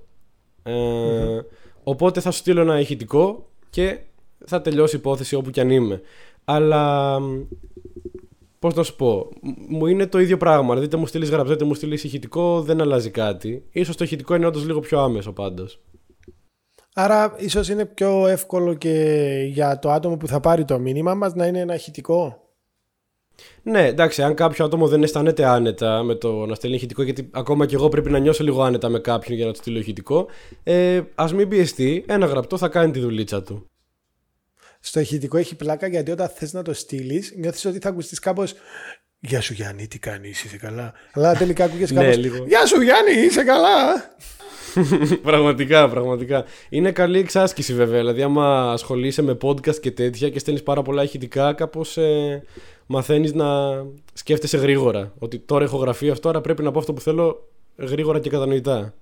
S4: Ε, Οπότε θα σου στείλω ένα ηχητικό και θα τελειώσει η υπόθεση όπου κι αν είμαι. Αλλά Πώς να σου πω, μου είναι το ίδιο πράγμα. Δηλαδή, είτε μου στείλεις γραψέ, είτε μου στείλεις ηχητικό, δεν αλλάζει κάτι. σω το ηχητικό είναι όντως λίγο πιο άμεσο πάντως.
S3: Άρα, ίσως είναι πιο εύκολο και για το άτομο που θα πάρει το μήνυμα μας να είναι ένα ηχητικό;
S4: Ναι, εντάξει, αν κάποιο άτομο δεν αισθάνεται άνετα με το να στέλνει ηχητικό, γιατί ακόμα και εγώ πρέπει να νιώσω λίγο άνετα με κάποιον για να του στείλω ηχητικό, ε, ας μην πιεστεί, ένα γραπτό θα κάνει τη δουλίτσα του
S3: στο ηχητικό έχει πλάκα γιατί όταν θες να το στείλεις, νιώθεις ότι θα ακουστείς κάπως. Γεια σου Γιάννη, τι κάνεις, είσαι καλά. Αλλά τελικά ακούγεσαι κάπως. ναι, Γεια σου Γιάννη, είσαι καλά.
S4: πραγματικά, πραγματικά. Είναι καλή εξάσκηση βέβαια. Δηλαδή, άμα ασχολείσαι με podcast και τέτοια και στέλνεις πάρα πολλά ηχητικά, κάπως ε, μαθαίνεις να σκέφτεσαι γρήγορα. Ότι τώρα έχω γραφεί αυτό, άρα πρέπει να πω αυτό που θέλω γρήγορα και κατανοητά.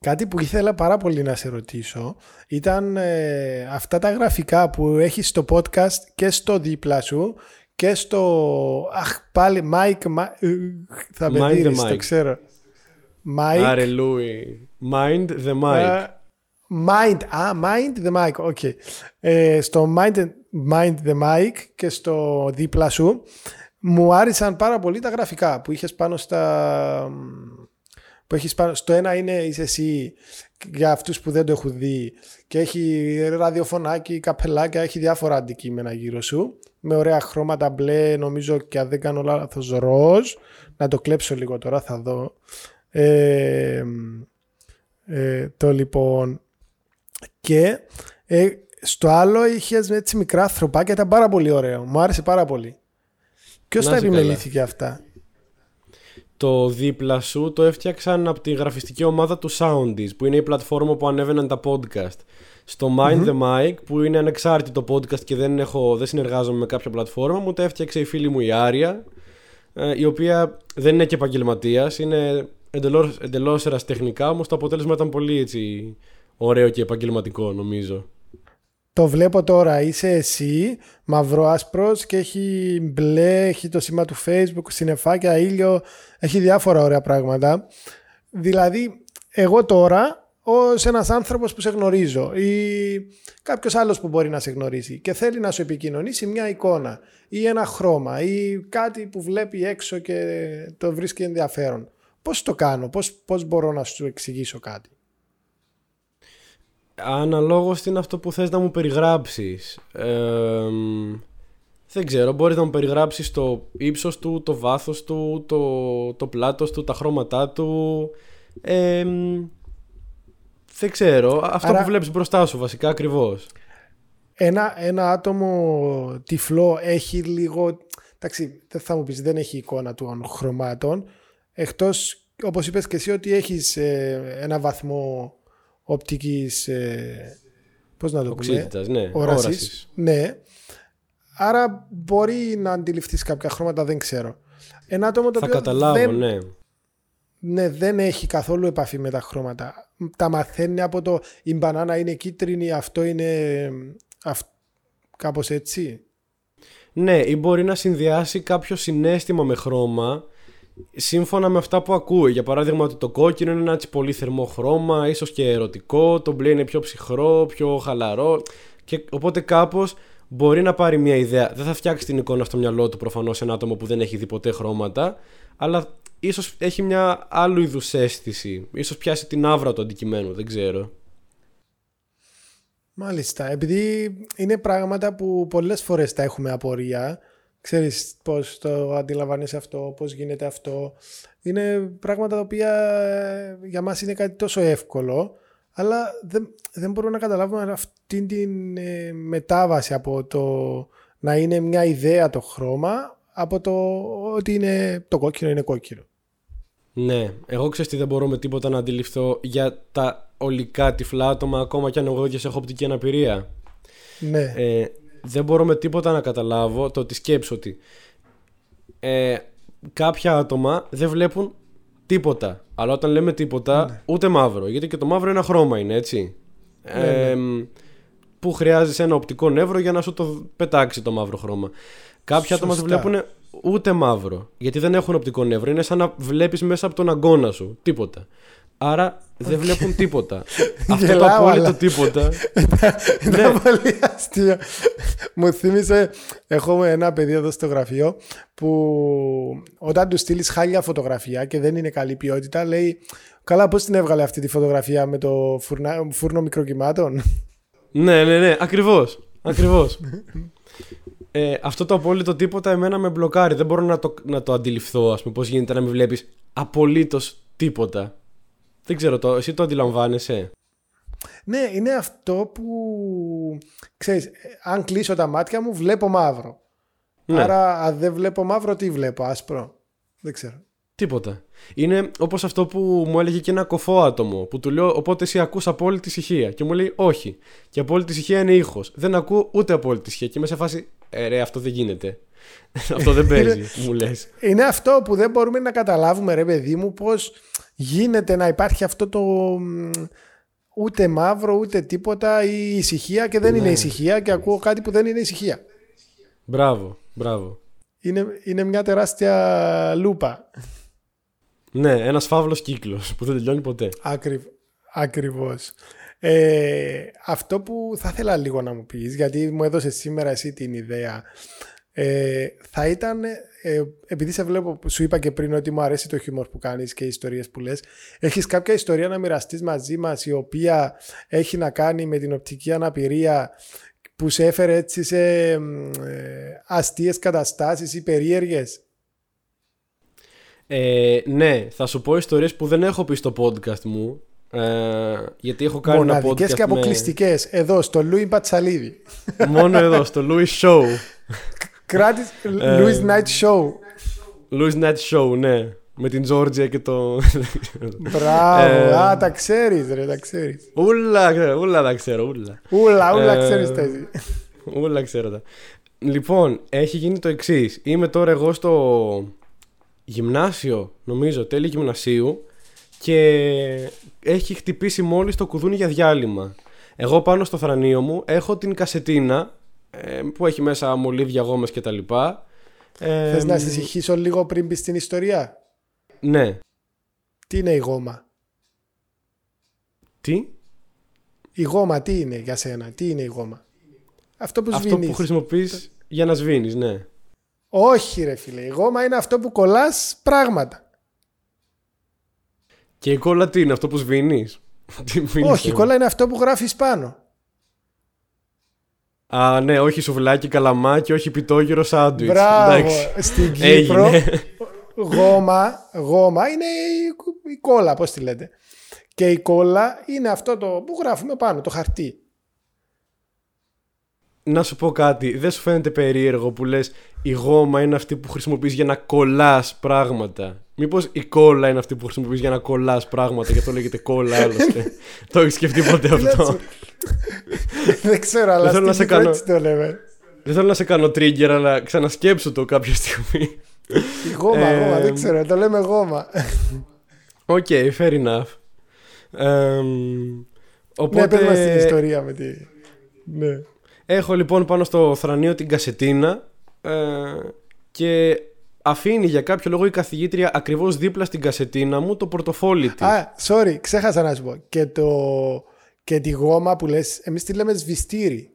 S3: Κάτι που ήθελα πάρα πολύ να σε ρωτήσω ήταν ε, αυτά τα γραφικά που έχεις στο podcast και στο δίπλα σου και στο... Αχ, πάλι mic, ε, θα με δίνεις, το ξέρω.
S4: mic. Άρε Λούι. Mind the mic. Uh,
S3: mind, α, mind the mic, OK. Okay. Ε, στο mind, mind the mic και στο δίπλα σου μου άρεσαν πάρα πολύ τα γραφικά που είχες πάνω στα που έχεις πάνω, στο ένα είναι είσαι εσύ για αυτούς που δεν το έχουν δει και έχει ραδιοφωνάκι, καπελάκια, έχει διάφορα αντικείμενα γύρω σου με ωραία χρώματα μπλε νομίζω και αν δεν κάνω λάθος ροζ. Να το κλέψω λίγο τώρα θα δω. Ε, ε, το λοιπόν. Και ε, στο άλλο είχες έτσι μικρά ανθρωπάκια ήταν πάρα πολύ ωραίο. Μου άρεσε πάρα πολύ. Ποιος τα επιμελήθηκε αυτά;
S4: Το δίπλα σου το έφτιαξαν από τη γραφιστική ομάδα του Soundies που είναι η πλατφόρμα που ανέβαιναν τα podcast. Στο Mind the Mic που είναι ανεξάρτητο podcast και δεν, έχω, δεν συνεργάζομαι με κάποια πλατφόρμα μου το έφτιαξε η φίλη μου η Άρια ε, η οποία δεν είναι και επαγγελματίας, είναι εντελώς, εντελώς εραστεχνικά όμως το αποτέλεσμα ήταν πολύ έτσι ωραίο και επαγγελματικό νομίζω.
S3: Το βλέπω τώρα, είσαι εσύ, μαύρο-άσπρος και έχει μπλε, έχει το σήμα του facebook, συνεφάκια, ήλιο, έχει διάφορα ωραία πράγματα. Δηλαδή, εγώ τώρα, ως ένας άνθρωπος που σε γνωρίζω ή κάποιος άλλος που μπορεί να σε γνωρίσει και θέλει να σου επικοινωνήσει μια εικόνα ή ένα χρώμα ή κάτι που βλέπει έξω και το βρίσκει ενδιαφέρον. Πώς το κάνω, πώς, πώς μπορώ να σου εξηγήσω κάτι;
S4: Αναλόγως είναι αυτό που θες να μου περιγράψεις. δεν ξέρω, μπορείς να μου περιγράψεις το ύψος του, το βάθος του, το, το πλάτος του, τα χρώματά του. δεν ξέρω, αυτό που βλέπεις μπροστά σου βασικά ακριβώς.
S3: Ένα, ένα άτομο τυφλό έχει λίγο... Εντάξει, δεν θα μου πεις, δεν έχει εικόνα των χρωμάτων. Εκτός, όπως είπες και εσύ, ότι έχεις ε, ένα βαθμό οπτικής ε, πώς να το πούμε
S4: ναι,
S3: όρασης. ναι άρα μπορεί να αντιληφθείς κάποια χρώματα δεν ξέρω ένα άτομο το
S4: θα καταλάβω
S3: δεν,
S4: ναι
S3: ναι, δεν έχει καθόλου επαφή με τα χρώματα. Τα μαθαίνει από το η μπανάνα είναι κίτρινη, αυτό είναι αυ... κάπως έτσι.
S4: Ναι, ή μπορεί να συνδυάσει κάποιο συνέστημα με χρώμα σύμφωνα με αυτά που ακούει. Για παράδειγμα ότι το κόκκινο είναι ένα πολύ θερμό χρώμα, ίσως και ερωτικό, το μπλε είναι πιο ψυχρό, πιο χαλαρό και οπότε κάπως μπορεί να πάρει μια ιδέα. Δεν θα φτιάξει την εικόνα στο μυαλό του προφανώς ένα άτομο που δεν έχει δει ποτέ χρώματα, αλλά ίσως έχει μια άλλου είδους αίσθηση, ίσως πιάσει την άβρα του αντικειμένου, δεν ξέρω.
S3: Μάλιστα, επειδή είναι πράγματα που πολλές φορές τα έχουμε απορία, ξέρεις πώς το αντιλαμβάνεσαι αυτό, πώς γίνεται αυτό. Είναι πράγματα τα οποία ε, για μας είναι κάτι τόσο εύκολο, αλλά δεν, δεν μπορούμε να καταλάβουμε αυτή την ε, μετάβαση από το να είναι μια ιδέα το χρώμα από το ότι είναι, το κόκκινο είναι κόκκινο.
S4: Ναι, εγώ ξέρω τι δεν μπορώ με τίποτα να αντιληφθώ για τα ολικά τυφλά άτομα ακόμα κι αν εγώ και έχω οπτική αναπηρία.
S3: Ναι.
S4: Ε, δεν μπορώ με τίποτα να καταλάβω το ότι σκέψω ότι ε, κάποια άτομα δεν βλέπουν τίποτα. Αλλά όταν λέμε τίποτα,
S3: Ναι.
S4: ούτε μαύρο. Γιατί και το μαύρο ένα χρώμα είναι, έτσι.
S3: Ναι,
S4: Ε, που χρειάζεσαι ένα οπτικό νεύρο για να σου το πετάξει το μαύρο χρώμα. Κάποια άτομα δεν
S3: Σωστά.
S4: βλέπουν ούτε μαύρο. Γιατί δεν έχουν οπτικό νεύρο. Είναι σαν να βλέπεις μέσα από τον αγκώνα σου. Τίποτα. Άρα δεν βλέπουν τίποτα. Αυτό το
S3: Γελάω,
S4: απόλυτο
S3: αλλά-
S4: τίποτα. Ναι.
S3: Ήταν πολύ αστείο. Μου θύμισε, έχω ένα παιδί εδώ στο γραφείο που όταν του στείλεις χάλια φωτογραφία και δεν είναι καλή ποιότητα, λέει Καλά, πώς την έβγαλε αυτή τη φωτογραφία με το φουρνα... φούρνο μικροκυμάτων;
S4: Ναι, ναι, ναι, ακριβώς. Ακριβώς. ε, αυτό το απόλυτο τίποτα εμένα με μπλοκάρει. Δεν μπορώ να το, να το αντιληφθώ, ας πούμε, πώς γίνεται να μην βλέπεις απολύτως τίποτα. Δεν ξέρω, το, εσύ το αντιλαμβάνεσαι;
S3: ναι, είναι αυτό που ξέρεις, ε, αν κλείσω τα μάτια μου, βλέπω μαύρο.
S4: Ναι.
S3: Άρα, αν δεν βλέπω μαύρο, τι βλέπω, άσπρο; Δεν ξέρω.
S4: Τίποτα. Είναι όπως αυτό που μου έλεγε και ένα κοφό άτομο. Που του λέω, Οπότε εσύ ακούς απόλυτη ησυχία. Και μου λέει, Όχι. Και απόλυτη ησυχία είναι ήχος. Δεν ακούω ούτε απόλυτη ησυχία. Και είμαι σε φάση, ε, ρε, αυτό δεν γίνεται. αυτό δεν παίζει, μου λες.
S3: Είναι αυτό που δεν μπορούμε να καταλάβουμε, ρε παιδί μου, πώς γίνεται να υπάρχει αυτό το μ, ούτε μαύρο ούτε τίποτα ή ησυχία και δεν είναι ησυχία και ακούω κάτι που δεν είναι ησυχία.
S4: Μπράβο, μπράβο.
S3: Είναι, είναι μια τεράστια λούπα.
S4: Ναι, ένας φαύλος κύκλος που δεν τελειώνει ποτέ.
S3: Ακριβ, ακριβώς. Ε, αυτό που θα ήθελα λίγο να μου πεις, γιατί μου έδωσες σήμερα εσύ την ιδέα, ε, θα ήταν, ε, επειδή σε βλέπω, σου είπα και πριν ότι μου αρέσει το χιούμορ που κάνεις και οι ιστορίες που λες, έχεις κάποια ιστορία να μοιραστείς μαζί μας η οποία έχει να κάνει με την οπτική αναπηρία που σε έφερε έτσι σε μ, ε, αστείες καταστάσεις ή περίεργες;
S4: Ε, ναι, θα σου πω ιστορίες που δεν έχω πει στο podcast μου. Ε, γιατί έχω κάνει ένα
S3: Μοναδικές
S4: podcast
S3: και αποκλειστικές. Εδώ, στο Λούι Μπατσαλίδη.
S4: με... Μόνο εδώ, στο Louis Show.
S3: Κράτης
S4: Ε,
S3: Louis Night Show.
S4: Louis Night Show, ναι. Με την Georgia και το...
S3: Μπράβο.
S4: Ε,
S3: Α, τα ξέρεις ρε, τα ξέρεις.
S4: ούλα, ούλα τα ξέρω, ούλα.
S3: Ούλα, ούλα
S4: Ε,
S3: ξέρεις τα εσύ.
S4: Ούλα ξέρω τα. Λοιπόν, έχει γίνει το εξής. Είμαι τώρα εγώ στο γυμνάσιο, νομίζω, τέλη γυμνασίου και έχει χτυπήσει μόλις το κουδούνι για διάλειμμα. Εγώ πάνω στο θρανίο μου έχω την κασετίνα ε, που έχει μέσα μολύβια, γόμες και τα λοιπά. Ε,
S3: Θες να σε ησυχήσω λίγο πριν μπεις στην ιστορία;
S4: Ναι.
S3: Τι είναι η γόμα;
S4: Τι;
S3: Η γόμα τι είναι για σένα; Τι είναι η γόμα; Αυτό που
S4: Αυτό
S3: σβήνεις.
S4: που χρησιμοποιείς για να σβήνεις, ναι.
S3: Όχι ρε φίλε. Η γόμα είναι αυτό που κολλάς πράγματα.
S4: Και η κόλλα τι είναι, αυτό που σβήνεις; Τι μίλησε
S3: Όχι, η
S4: μου.
S3: κόλλα είναι αυτό που γράφεις πάνω.
S4: Α, ναι, όχι σουβλάκι, καλαμάκι, όχι πιτόγυρο σάντουιτς.
S3: Μπράβο.
S4: Εντάξει.
S3: Στην Κύπρο
S4: Έγινε.
S3: γόμα, γόμα είναι η, η κόλλα, πώς τη λέτε. Και η κόλλα είναι αυτό το που γράφουμε πάνω, το χαρτί.
S4: Να σου πω κάτι, δεν σου φαίνεται περίεργο που λες η γόμα είναι αυτή που χρησιμοποιείς για να κολλάς πράγματα; Μήπως η κόλλα είναι αυτή που χρησιμοποιείς για να κολλάς πράγματα; Και αυτό λέγεται κόλλα άλλωστε. το έχεις σκεφτεί ποτέ αυτό;
S3: Δεν ξέρω, αλλά
S4: θέλω να
S3: στην
S4: σε
S3: Κύπρο
S4: κάνω-
S3: έτσι το λέμε.
S4: δεν θέλω να σε κάνω trigger αλλά ξανασκέψου το κάποια στιγμή.
S3: Η γόμα,
S4: Ε,
S3: γόμα, δεν ξέρω, το λέμε γόμα.
S4: OK, fair enough. Εμ,
S3: Ναι, πες μας την
S4: οπότε
S3: ιστορία με τη... Ναι.
S4: έχω λοιπόν πάνω στο θρανίο την κασετίνα ε, και αφήνει για κάποιο λόγο η καθηγήτρια ακριβώς δίπλα στην κασετίνα μου το πορτοφόλι της.
S3: Α, sorry, ξέχασα να σου πω. Και, το... και τη γόμα που λες, εμείς τη λέμε σβηστήρι.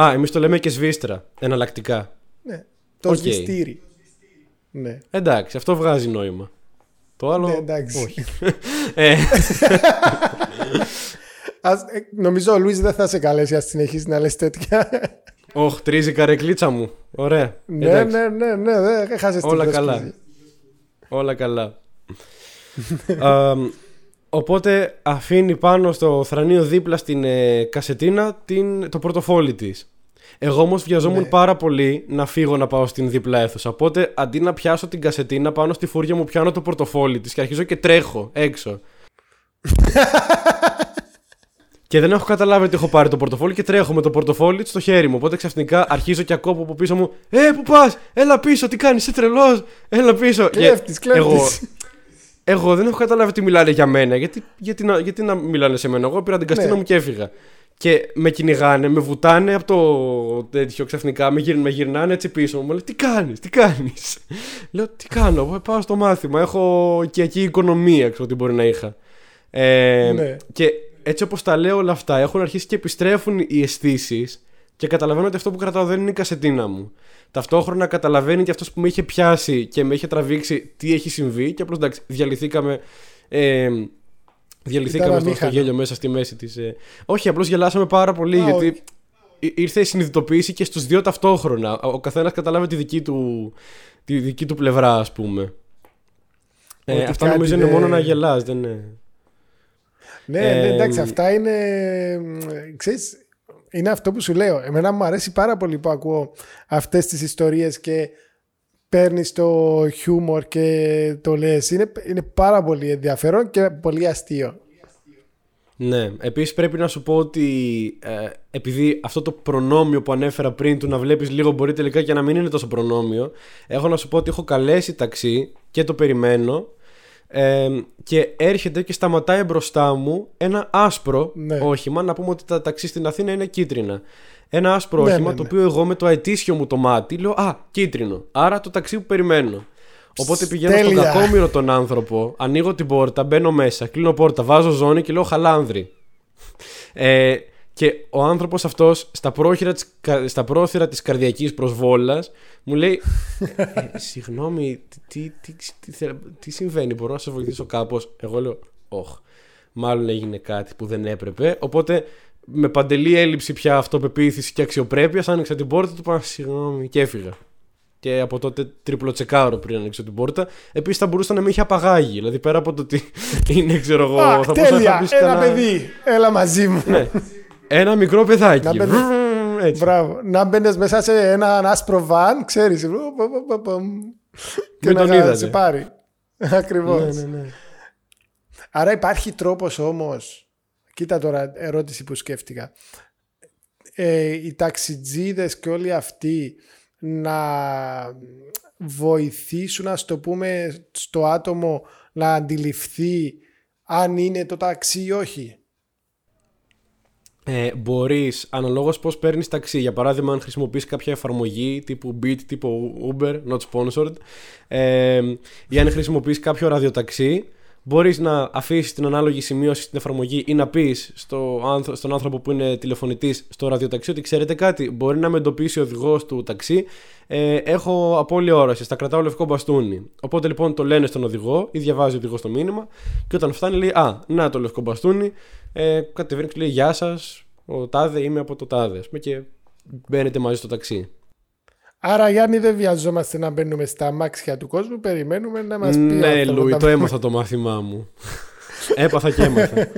S4: Α, εμείς το λέμε και σβίστρα, εναλλακτικά.
S3: Ναι, το
S4: Οκ.
S3: σβηστήρι. Ναι.
S4: Εντάξει, αυτό βγάζει νόημα. Το άλλο.
S3: Ναι, εντάξει.
S4: Όχι. ε,
S3: Ας, ε, νομίζω ο Λουίς δεν θα σε καλέσει αν συνεχίσει να λες τέτοια.
S4: Οχ, τρίζει η καρεκλίτσα μου. Ωραία.
S3: ναι,
S4: Εντάξει,
S3: ναι, ναι, ναι, δεν έχασες την
S4: Όλα
S3: πρόσκληση.
S4: καλά. Όλα καλά. Αμ, Οπότε αφήνει πάνω στο θρανίο δίπλα στην ε, κασετίνα την, το πορτοφόλι της. Εγώ όμως βιαζόμουν
S3: Ναι.
S4: πάρα πολύ να φύγω να πάω στην δίπλα αίθουσα. Οπότε αντί να πιάσω την κασετίνα πάνω στη φούρια μου, πιάνω το πορτοφόλι της και αρχίζω και τρέχω έξω. και δεν έχω καταλάβει ότι έχω πάρει το πορτοφόλι και τρέχω με το πορτοφόλι στο χέρι μου. Οπότε ξαφνικά αρχίζω και ακούω από πίσω μου: Ε, πού πας, έλα πίσω, τι κάνεις, είσαι τρελός, έλα πίσω. Και
S3: Κλέφτης, κλέφτης.
S4: Εγώ, εγώ δεν έχω καταλάβει ότι μιλάνε για μένα. Γιατί, γιατί, να, γιατί να μιλάνε σε μένα. Εγώ πήρα την καστίνα
S3: Ναι.
S4: μου και έφυγα. Και με κυνηγάνε, με βουτάνε από το τέτοιο ξαφνικά, με, γυρ, με γυρνάνε έτσι πίσω μου. Μου λένε Τι κάνεις, τι κάνεις; Λέω Τι κάνω, εγώ πάω στο μάθημα. Έχω οικιακή οικονομία, ξέρω τι μπορεί να είχα. Ε,
S3: Ναι.
S4: Και έτσι όπως τα λέω όλα αυτά, έχουν αρχίσει και επιστρέφουν οι αισθήσεις και καταλαβαίνω ότι αυτό που κρατάω δεν είναι η κασετίνα μου. Ταυτόχρονα καταλαβαίνει και αυτός που με είχε πιάσει και με είχε τραβήξει τι έχει συμβεί και απλώς εντάξει, διαλυθήκαμε. Ε, διαλυθήκαμε
S3: Ήταν
S4: στο, στο
S3: αμήχανο.
S4: γέλιο μέσα στη μέση της. Ε. Όχι, απλώς γελάσαμε πάρα πολύ
S3: Α,
S4: γιατί
S3: όχι.
S4: ή- ήρθε η συνειδητοποίηση και στους δύο ταυτόχρονα. Ο καθένας κατάλαβε τη δική του, τη δική του πλευρά, ας πούμε. Ε,
S3: Ότι
S4: αυτά
S3: κάτι
S4: νομίζω είναι
S3: δεν-
S4: μόνο να γελάς, δεν είναι.
S3: Ναι, ναι,
S4: Ε,
S3: εντάξει, αυτά είναι. μ, Ξέρεις, είναι αυτό που σου λέω. Εμένα μου αρέσει πάρα πολύ που ακούω αυτές τις ιστορίες και παίρνεις το χιούμορ και το λες. Είναι, είναι πάρα πολύ ενδιαφέρον και πολύ αστείο.
S4: Ναι, επίσης πρέπει να σου πω ότι ε, επειδή αυτό το προνόμιο που ανέφερα πριν του να βλέπεις λίγο μπορεί τελικά και να μην είναι τόσο προνόμιο έχω να σου πω ότι έχω καλέσει ταξί και το περιμένω ε, και έρχεται και σταματάει μπροστά μου ένα άσπρο
S3: Ναι.
S4: όχημα να πούμε ότι τα ταξί στην Αθήνα είναι κίτρινα ένα άσπρο
S3: Ναι,
S4: όχημα
S3: ναι,
S4: το
S3: ναι.
S4: οποίο εγώ με το αετήσιο μου το μάτι λέω Α, κίτρινο. Άρα το ταξί που περιμένω. Οπότε πηγαίνω στον
S3: τέλεια.
S4: κακόμοιρο τον άνθρωπο, ανοίγω την πόρτα, μπαίνω μέσα, κλείνω πόρτα, βάζω ζώνη και λέω χαλάνδρη. Ε, και ο άνθρωπος αυτός στα πρόχειρα της, κα- στα πρόθυρα της καρδιακής προσβόλας μου λέει «Ε, συγγνώμη τι, τι, τι, τι, θε- τι συμβαίνει μπορώ να σε βοηθήσω κάπως; Εγώ λέω όχ μάλλον έγινε κάτι που δεν έπρεπε οπότε με παντελή έλλειψη πια αυτοπεποίθηση και αξιοπρέπειας άνοιξα την πόρτα του είπα συγγνώμη και έφυγα και από τότε τριπλοτσεκάρω πριν ανοίξω την πόρτα. Επίσης θα μπορούσε να με είχε απαγάγει. Δηλαδή πέρα από το ότι είναι, ξέρω εγώ.
S3: Α,
S4: θα μπορούσε να
S3: τέλεια!
S4: χτυπήσει
S3: Ένα
S4: κανένα-
S3: παιδί! Έλα μαζί μου.
S4: Ναι. Ένα μικρό παιδάκι.
S3: Να μπαίνει-
S4: Βρρρρ, Έτσι.
S3: Μπράβο. Να μπαίνει μέσα σε ένα άσπρο βαν, ξέρει. Και
S4: Μην
S3: να
S4: τον
S3: σε
S4: είδατε.
S3: πάρει. Ακριβώ.
S4: Ναι, ναι, ναι.
S3: Άρα υπάρχει τρόπος όμως, κοίτα τώρα ερώτηση που σκέφτηκα, ε, οι ταξιτζίδες και όλοι αυτοί να βοηθήσουν, να το πούμε, στο άτομο να αντιληφθεί αν είναι το ταξί ή όχι.
S4: Ε, Μπορείς, αναλόγως πώς παίρνεις ταξί. Για παράδειγμα, αν χρησιμοποιείς κάποια εφαρμογή τύπου Beat, τύπου Uber, not sponsored, ε, ή αν χρησιμοποιείς κάποιο ραδιοταξί, μπορείς να αφήσεις την ανάλογη σημείωση στην εφαρμογή ή να πεις στο, άνθρω- στον άνθρωπο που είναι τηλεφωνητής στο ραδιοταξί ότι ξέρετε κάτι, μπορεί να με εντοπίσει ο οδηγός του ταξί. Ε, έχω απώλεια όρασης, θα κρατάω λευκό μπαστούνι. Οπότε λοιπόν το λένε στον οδηγό ή διαβάζει ο οδηγός το μήνυμα και όταν φτάνει λέει Α, να το λευκό μπαστούνι. Ε, κατεβαίνει και λέει Γεια σας, ο τάδε είμαι από το τάδε. ας πούμε, Και μπαίνετε μαζί στο ταξί.
S3: Άρα Γιάννη δεν βιαζόμαστε να μπαίνουμε στα αμάξια του κόσμου, περιμένουμε να μας πει ο
S4: ναι,
S3: άνθρωπος
S4: Λούι,
S3: να
S4: το έμαθα το μάθημά μου. Έπαθα και έμαθα.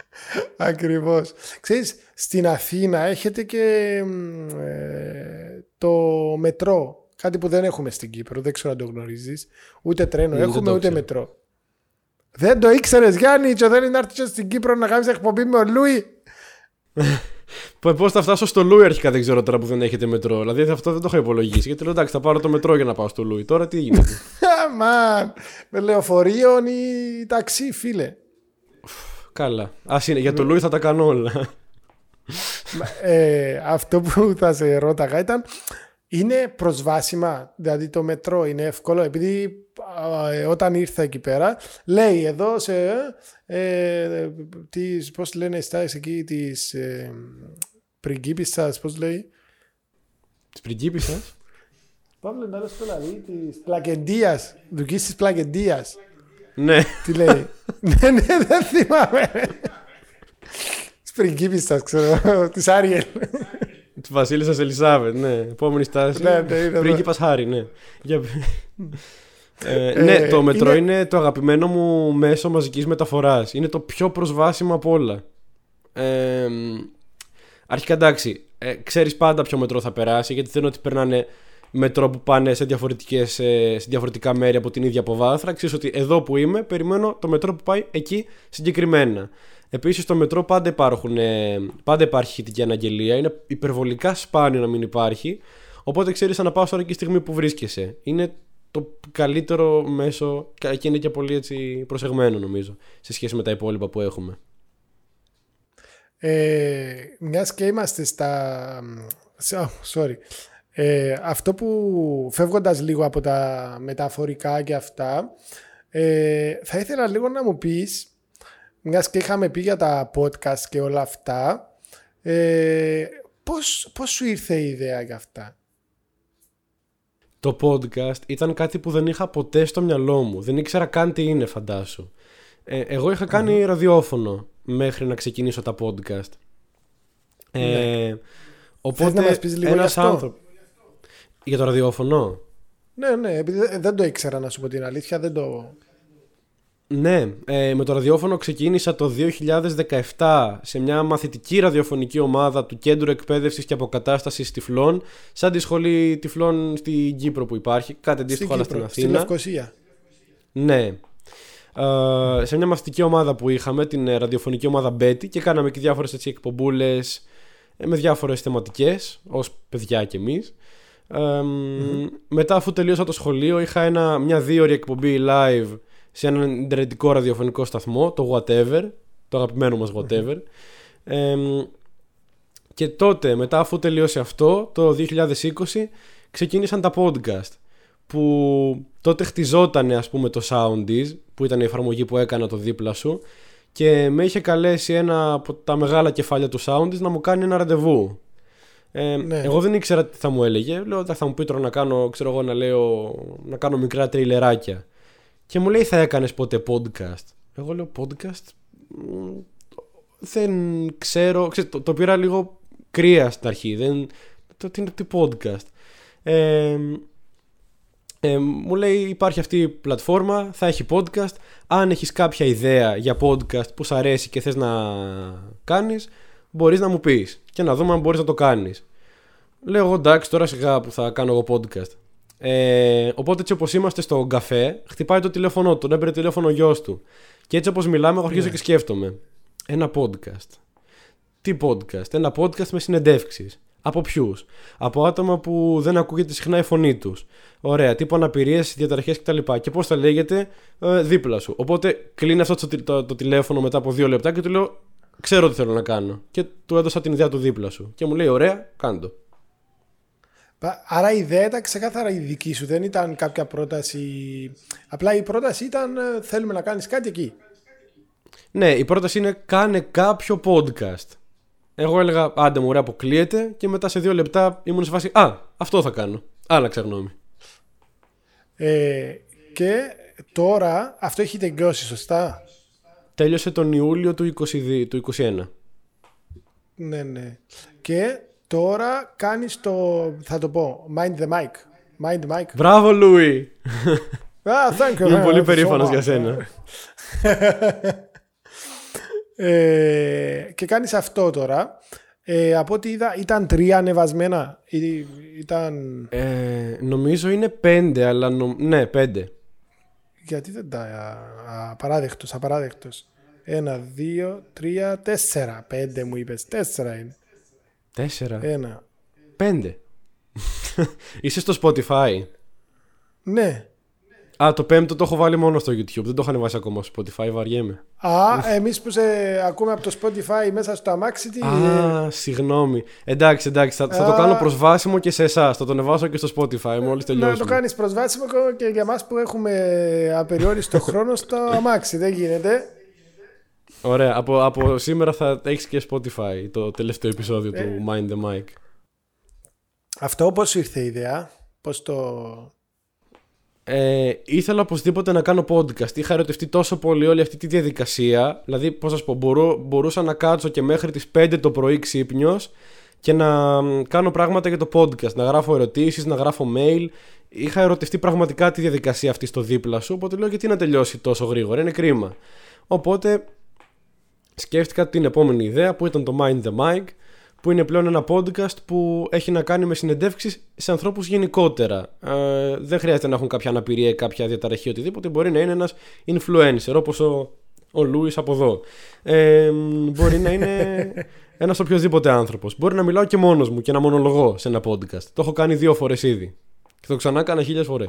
S3: Ακριβώς. Ξέρεις, στην Αθήνα έχετε και μ, ε, το μετρό. Κάτι που δεν έχουμε στην Κύπρο, δεν ξέρω αν το γνωρίζεις. Ούτε τρένο
S4: Mm, δεν
S3: έχουμε,
S4: το
S3: ούτε
S4: ξέρω.
S3: μετρό. Δεν το ήξερες Γιάννη, και θέλει να έρθει και στην Κύπρο να κάνεις εκπομπή με ο Λούι.
S4: Πώς θα φτάσω στο Λούι αρχικά δεν ξέρω τώρα που δεν έχετε μετρό. Δηλαδή αυτό δεν το είχα υπολογίσει. Γιατί λέω εντάξει, θα πάρω το μετρό για να πάω στο Λούι. Τώρα τι γίνεται;
S3: Αμάν, με λεωφορείων ή ταξί, φίλε.
S4: Καλά. Α είναι, για το Λούι θα τα κάνω όλα.
S3: ε, αυτό που θα σε ρώταγα ήταν είναι προσβάσιμα, δηλαδή το μετρό είναι εύκολο επειδή α, ε, όταν ήρθα εκεί πέρα λέει εδώ σε ε, τις, πώς λένε στάσεις εκεί της ε, πριγκίπισσας, πώς λέει
S4: Τη πριγκίπισσας;
S3: Παύλο να το δηλαδή της πλακεντίας, δουκής της πλακεντίας
S4: ναι.
S3: τι λέει ναι ναι δεν θυμάμαι της πριγκίπισσας ξέρω της Άριελ
S4: Τη Βασίλισσα Ελισάβετ, ναι. Επόμενη στάση.
S3: Ναι, ναι, είναι εδώ.
S4: Πρίγκιπας Χάρη, ναι. Για... Ε, ναι, το μετρό είναι... το αγαπημένο μου μέσο μαζικής μεταφοράς. Είναι το πιο προσβάσιμο από όλα. Ε, αρχικά εντάξει, ε, ξέρεις πάντα ποιο μετρό θα περάσει γιατί δεν είναι ότι περνάνε μετρό που πάνε σε, διαφορετικές, ε, σε διαφορετικά μέρη από την ίδια αποβάθρα. Ξέρεις ότι εδώ που είμαι περιμένω το μετρό που πάει εκεί συγκεκριμένα. Επίσης, στο μετρό πάντα, υπάρχουν, ε, πάντα υπάρχει ηχητική αναγγελία. Είναι υπερβολικά σπάνιο να μην υπάρχει. Οπότε ξέρεις να πάω ώρα και στιγμή που βρίσκεσαι. Είναι το καλύτερο μέσο και είναι και πολύ έτσι προσεγμένο νομίζω σε σχέση με τα υπόλοιπα που έχουμε.
S3: Ε, μιας και είμαστε στα... sorry. Ε, αυτό που φεύγοντας λίγο από τα μεταφορικά και αυτά ε, θα ήθελα λίγο να μου πεις μιας και είχαμε πει για τα podcast και όλα αυτά ε, πώς, πώς σου ήρθε η ιδέα για αυτά;
S4: Το podcast ήταν κάτι που δεν είχα ποτέ στο μυαλό μου. Δεν ήξερα καν τι είναι, φαντάσου. Ε, εγώ είχα ραδιόφωνο μέχρι να ξεκινήσω τα podcast. Ε, ναι. οπότε
S3: Θες να μας πεις λίγο για αυτό;
S4: Για το ραδιόφωνο;
S3: Ναι, ναι, επειδή δεν το ήξερα να σου πω την αλήθεια, δεν το...
S4: Ναι, ε, με το ραδιόφωνο ξεκίνησα το 2017 σε μια μαθητική ραδιοφωνική ομάδα του Κέντρου Εκπαίδευσης και Αποκατάστασης Τυφλών, σαν τη σχολή Τυφλών στην Κύπρο που υπάρχει, κάτι αντίστοιχο αλλά στην Αθήνα. Στην
S3: Λευκοσία.
S4: Ναι. Ε, σε μια μαθητική ομάδα που είχαμε, την ε, ραδιοφωνική ομάδα Μπέτι, και κάναμε και διάφορες εκπομπούλες ε, με διάφορες θεματικές, ως παιδιά κι εμείς. Ε, Μετά, αφού τελείωσα το σχολείο, είχα ένα, μια δύο εκπομπή live σε έναν ιντερνετικό ραδιοφωνικό σταθμό, το Whatever, το αγαπημένο μας Whatever. και τότε, μετά αφού τελείωσε αυτό, το 2020, ξεκίνησαν τα podcast που τότε χτιζόταν ας πούμε το Soundies που ήταν η εφαρμογή που έκανα το δίπλα σου και με είχε καλέσει ένα από τα μεγάλα κεφάλια του Soundies να μου κάνει ένα ραντεβού ε, ναι. Εγώ δεν ήξερα τι θα μου έλεγε. Λέω θα μου πει τώρα να κάνω, ξέρω εγώ, να λέω να κάνω μικρά τριλεράκια. Και μου λέει θα έκανες ποτέ podcast; Εγώ λέω podcast. Δεν ξέρω. το, το, πήρα λίγο κρύα στην αρχή. Δεν, το, τι, τι podcast; Ε, ε, μου λέει υπάρχει αυτή η πλατφόρμα, θα έχει podcast. Αν έχεις κάποια ιδέα για podcast που σου αρέσει και θες να κάνεις, μπορείς να μου πεις και να δούμε αν μπορείς να το κάνεις. Λέω εγώ εντάξει τώρα σιγά που θα κάνω εγώ podcast. Ε, οπότε έτσι όπως είμαστε στο καφέ, χτυπάει το τηλέφωνο του, τον έπαιρνε τηλέφωνο ο γιος του. Και έτσι όπως μιλάμε, εγώ αρχίζω ναι. και σκέφτομαι. Ένα podcast. Τι podcast, ένα podcast με συνεντεύξεις. Από ποιους, Από άτομα που δεν ακούγεται συχνά η φωνή τους. Ωραία, τύπου αναπηρίες, διαταραχές κτλ. Και πώς θα λέγεται ε, δίπλα σου. Οπότε κλείνει αυτό το, το, το, τηλέφωνο μετά από δύο λεπτά και του λέω: Ξέρω τι θέλω να κάνω. Και του έδωσα την ιδέα του δίπλα σου. Και μου λέει: Ωραία, κάντο.
S3: Άρα η ιδέα ήταν ξεκάθαρα η δική σου, δεν ήταν κάποια πρόταση. Απλά η πρόταση ήταν ε, θέλουμε να κάνεις κάτι εκεί.
S4: Ναι, η πρόταση είναι κάνε κάποιο podcast. Εγώ έλεγα άντε μου ωραία αποκλείεται και μετά σε δύο λεπτά ήμουν σε φάση α, αυτό θα κάνω. Άλλαξα γνώμη.
S3: Ε, και τώρα αυτό έχει τελειώσει σωστά;
S4: Τέλειωσε τον Ιούλιο του, 22, του 21.
S3: Ναι, ναι. Και Τώρα κάνει το. Θα το πω. Mind the mic. Mind the mic.
S4: Μπράβο, Λούι!
S3: Ah, thank you.
S4: Είμαι πολύ περήφανος για σένα.
S3: ε, και κάνεις αυτό τώρα. Ε, από ό,τι είδα ήταν τρία ανεβασμένα. Ήταν...
S4: Ε, νομίζω είναι πέντε, αλλά ναι, πέντε.
S3: Γιατί δεν τα... Απαράδεκτος, απαράδεκτος. Ένα, δύο, τρία, τέσσερα. Πέντε μου είπες. Τέσσερα είναι.
S4: Τέσσερα.
S3: Ένα.
S4: Πέντε. Είσαι στο Spotify.
S3: Ναι.
S4: Α, το πέμπτο το έχω βάλει μόνο στο YouTube. Δεν το έχω ανεβάσει ακόμα στο Spotify, βαριέμαι.
S3: Α, εμείς που σε ακούμε από το Spotify μέσα στο αμάξι. Τι...
S4: Α, συγγνώμη. Εντάξει, εντάξει. Θα, θα το κάνω προσβάσιμο και σε εσάς. Θα το ανεβάσω και στο Spotify μόλις τελειώσουμε.
S3: Να το κάνεις προσβάσιμο και για εμά που έχουμε απεριόριστο χρόνο στο αμάξι. Δεν γίνεται.
S4: Ωραία. Από, από σήμερα θα έχεις και Spotify το τελευταίο επεισόδιο του ε. Mind the Mic.
S3: Αυτό πώς ήρθε η ιδέα, πώς το...
S4: Ε, ήθελα οπωσδήποτε να κάνω podcast. Είχα ερωτευτεί τόσο πολύ όλη αυτή τη διαδικασία. Δηλαδή, πώς να σου πω, μπορούσα να κάτσω και μέχρι τις 5 το πρωί ξύπνιος και να κάνω πράγματα για το podcast. Να γράφω ερωτήσεις, να γράφω mail. είχα ερωτευτεί πραγματικά τη διαδικασία αυτή στο δίπλα σου. Οπότε λέω γιατί να τελειώσει τόσο γρήγορα, είναι κρίμα. Οπότε σκέφτηκα την επόμενη ιδέα που ήταν το Mind the Mic που είναι πλέον ένα podcast που έχει να κάνει με συνεντεύξεις σε ανθρώπους γενικότερα. Ε, δεν χρειάζεται να έχουν κάποια αναπηρία ή κάποια διαταραχή οτιδήποτε. Μπορεί να είναι ένας influencer όπως ο, ο Λούις από εδώ. Ε, μπορεί να είναι ένας οποιοδήποτε άνθρωπος. Μπορεί να μιλάω και μόνος μου και να μονολογώ σε ένα podcast. Το έχω κάνει δύο φορές ήδη. Και το ξανά έκανα χίλιες φορές.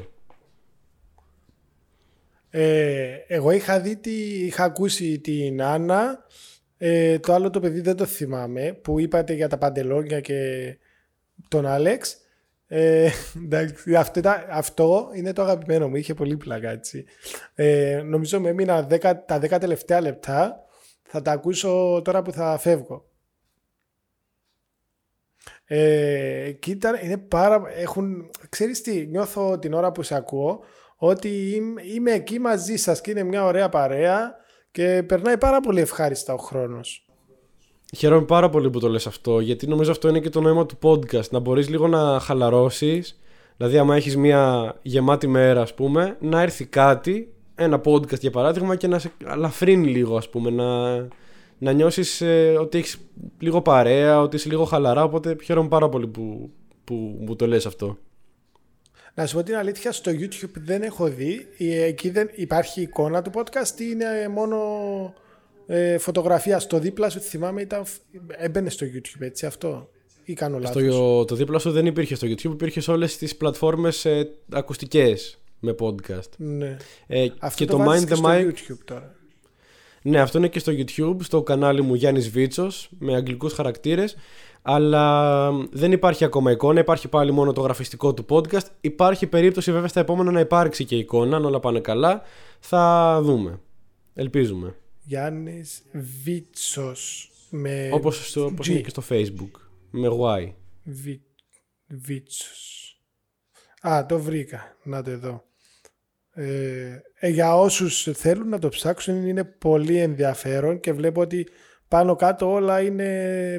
S3: Ε, εγώ είχα δει, είχα ακούσει την Άννα ε, το άλλο το παιδί δεν το θυμάμαι που είπατε για τα παντελόνια και τον Άλεξ. Ε, εντάξει, αυτό, αυτό, είναι το αγαπημένο μου, είχε πολύ πλάκα έτσι. Ε, νομίζω με έμεινα τα 10 τελευταία λεπτά, θα τα ακούσω τώρα που θα φεύγω. Ε, κοίτα, είναι πάρα, έχουν, ξέρεις τι, νιώθω την ώρα που σε ακούω, ότι είμαι, είμαι εκεί μαζί σας και είναι μια ωραία παρέα και περνάει πάρα πολύ ευχάριστα ο χρόνος.
S4: Χαίρομαι πάρα πολύ που το λες αυτό, γιατί νομίζω αυτό είναι και το νόημα του podcast. Να μπορείς λίγο να χαλαρώσεις, δηλαδή άμα έχεις μια γεμάτη μέρα ας πούμε, να έρθει κάτι, ένα podcast για παράδειγμα και να σε αλαφρύνει λίγο ας πούμε, να, να νιώσεις ε, ότι έχεις λίγο παρέα, ότι είσαι λίγο χαλαρά, οπότε χαίρομαι πάρα πολύ που, που, που το λες αυτό.
S3: Να σου πω την αλήθεια, στο YouTube δεν έχω δει. Ε, εκεί δεν υπάρχει εικόνα του podcast ή είναι μόνο ε, φωτογραφία. Στο δίπλα σου, θυμάμαι, ήταν, έμπαινε στο YouTube, έτσι αυτό; Ή κάνω λάθος;
S4: Στο, το δίπλα σου δεν υπήρχε στο YouTube, υπήρχε σε όλες τις πλατφόρμες ε, ακουστικές με podcast.
S3: Ναι.
S4: Ε,
S3: αυτό
S4: και
S3: το,
S4: το Mind the
S3: στο
S4: Mic...
S3: YouTube τώρα.
S4: Ναι, αυτό είναι και στο YouTube, στο κανάλι μου Γιάννης Βίτσος, με αγγλικούς χαρακτήρες αλλά δεν υπάρχει ακόμα εικόνα, υπάρχει πάλι μόνο το γραφιστικό του podcast. Υπάρχει περίπτωση βέβαια στα επόμενα να υπάρξει και εικόνα, αν όλα πάνε καλά. Θα δούμε. Ελπίζουμε.
S3: Γιάννης Βίτσος με
S4: όπως, όπως είναι και στο facebook με Y
S3: Βι... Βίτσος Α, το βρήκα. Να το εδώ. Ε, ε, για όσους θέλουν να το ψάξουν είναι πολύ ενδιαφέρον και βλέπω ότι πάνω κάτω όλα είναι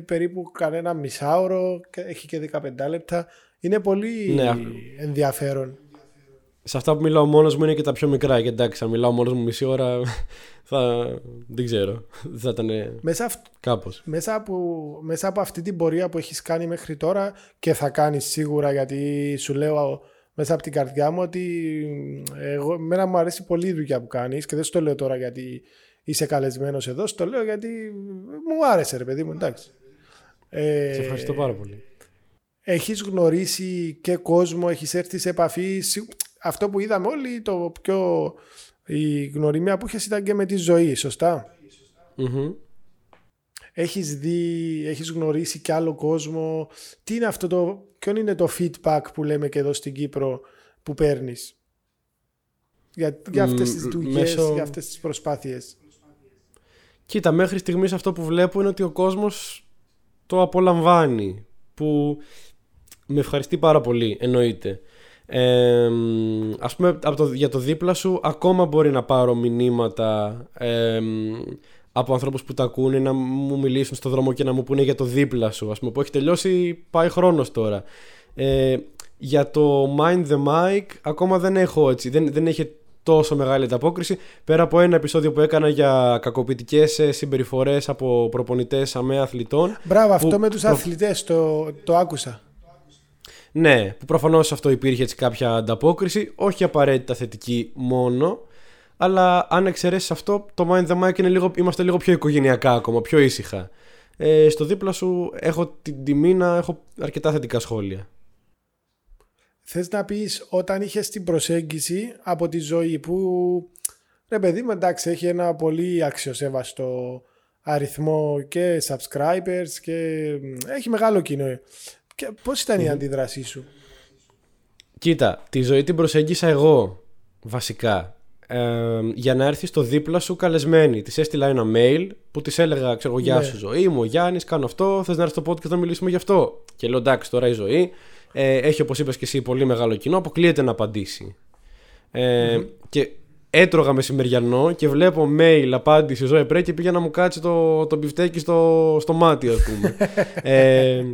S3: περίπου κανένα μισάωρο, έχει και 15 λεπτά. Είναι πολύ ναι. ενδιαφέρον.
S4: Σε αυτά που μιλάω μόνος μου είναι και τα πιο μικρά. Και εντάξει, αν μιλάω μόνος μου μισή ώρα θα... δεν ξέρω. Θα ήταν
S3: μέσα αυ...
S4: κάπως.
S3: Μέσα από... μέσα από αυτή την πορεία που έχεις κάνει μέχρι τώρα και θα κάνεις σίγουρα γιατί σου λέω μέσα από την καρδιά μου ότι εγώ, μένα μου αρέσει πολύ η δουλειά που κάνεις και δεν σου το λέω τώρα γιατί είσαι καλεσμένος εδώ. Στο λέω γιατί μου άρεσε, ρε παιδί μου, εντάξει.
S4: Ε, σε ευχαριστώ πάρα πολύ.
S3: Έχεις γνωρίσει και κόσμο, έχεις έρθει σε επαφή. Αυτό που είδαμε όλοι, το πιο... η γνωριμία που είχες ήταν και με τη ζωή, σωστά;
S4: Mm-hmm.
S3: Έχεις δει, έχεις γνωρίσει και άλλο κόσμο; Τι είναι αυτό το, ποιο είναι το feedback που λέμε και εδώ στην Κύπρο που παίρνεις; Για, για αυτές τις δουλειές, για αυτές τις προσπάθειες.
S4: Κοίτα, μέχρι στιγμής αυτό που βλέπω είναι ότι ο κόσμος το απολαμβάνει. Που με ευχαριστεί πάρα πολύ, εννοείται. Ε, ας πούμε από το, για το δίπλα σου ακόμα μπορεί να πάρω μηνύματα από ανθρώπους που τα ακούνε να μου μιλήσουν στο δρόμο και να μου πούνε για το δίπλα σου ας πούμε που έχει τελειώσει πάει χρόνος τώρα ε, για το Mind the Mic ακόμα δεν έχω έτσι δεν, δεν έχει τόσο μεγάλη ανταπόκριση. Πέρα από ένα επεισόδιο που έκανα για κακοποιητικές ε, συμπεριφορές από προπονητές αμαία αθλητών.
S3: Μπράβο, αυτό με τους προ... αθλητές το, το άκουσα.
S4: Ναι, που προφανώς αυτό υπήρχε έτσι κάποια ανταπόκριση, όχι απαραίτητα θετική μόνο. Αλλά αν εξαιρέσεις αυτό, το Mind the Mic είναι λίγο, είμαστε λίγο πιο οικογενειακά ακόμα, πιο ήσυχα. Ε, στο δίπλα σου έχω την τιμή να έχω αρκετά θετικά σχόλια.
S3: Θες να πεις όταν είχες την προσέγγιση από τη ζωή που ρε παιδί μου εντάξει έχει ένα πολύ αξιοσέβαστο αριθμό και subscribers και έχει μεγάλο κοινό. Και πώς ήταν η αντίδρασή σου;
S4: Κοίτα, τη ζωή την προσέγγισα εγώ βασικά. για να έρθεις στο δίπλα σου καλεσμένη. Της έστειλα ένα mail που της έλεγα: Ξέρω, Γεια ναι. σου, ζωή μου, Γιάννης, κάνω αυτό. Θες να έρθεις στο podcast να μιλήσουμε γι' αυτό; Και λέω: Εντάξει, τώρα η ζωή ε, έχει όπως είπες και εσύ πολύ μεγάλο κοινό, αποκλείεται να απαντήσει. Ε, Και έτρωγα μεσημεριανό και βλέπω mail απάντηση ζωή πρέ και πήγα να μου κάτσει το, το μπιφτέκι στο, στο μάτι, ας πούμε. ε,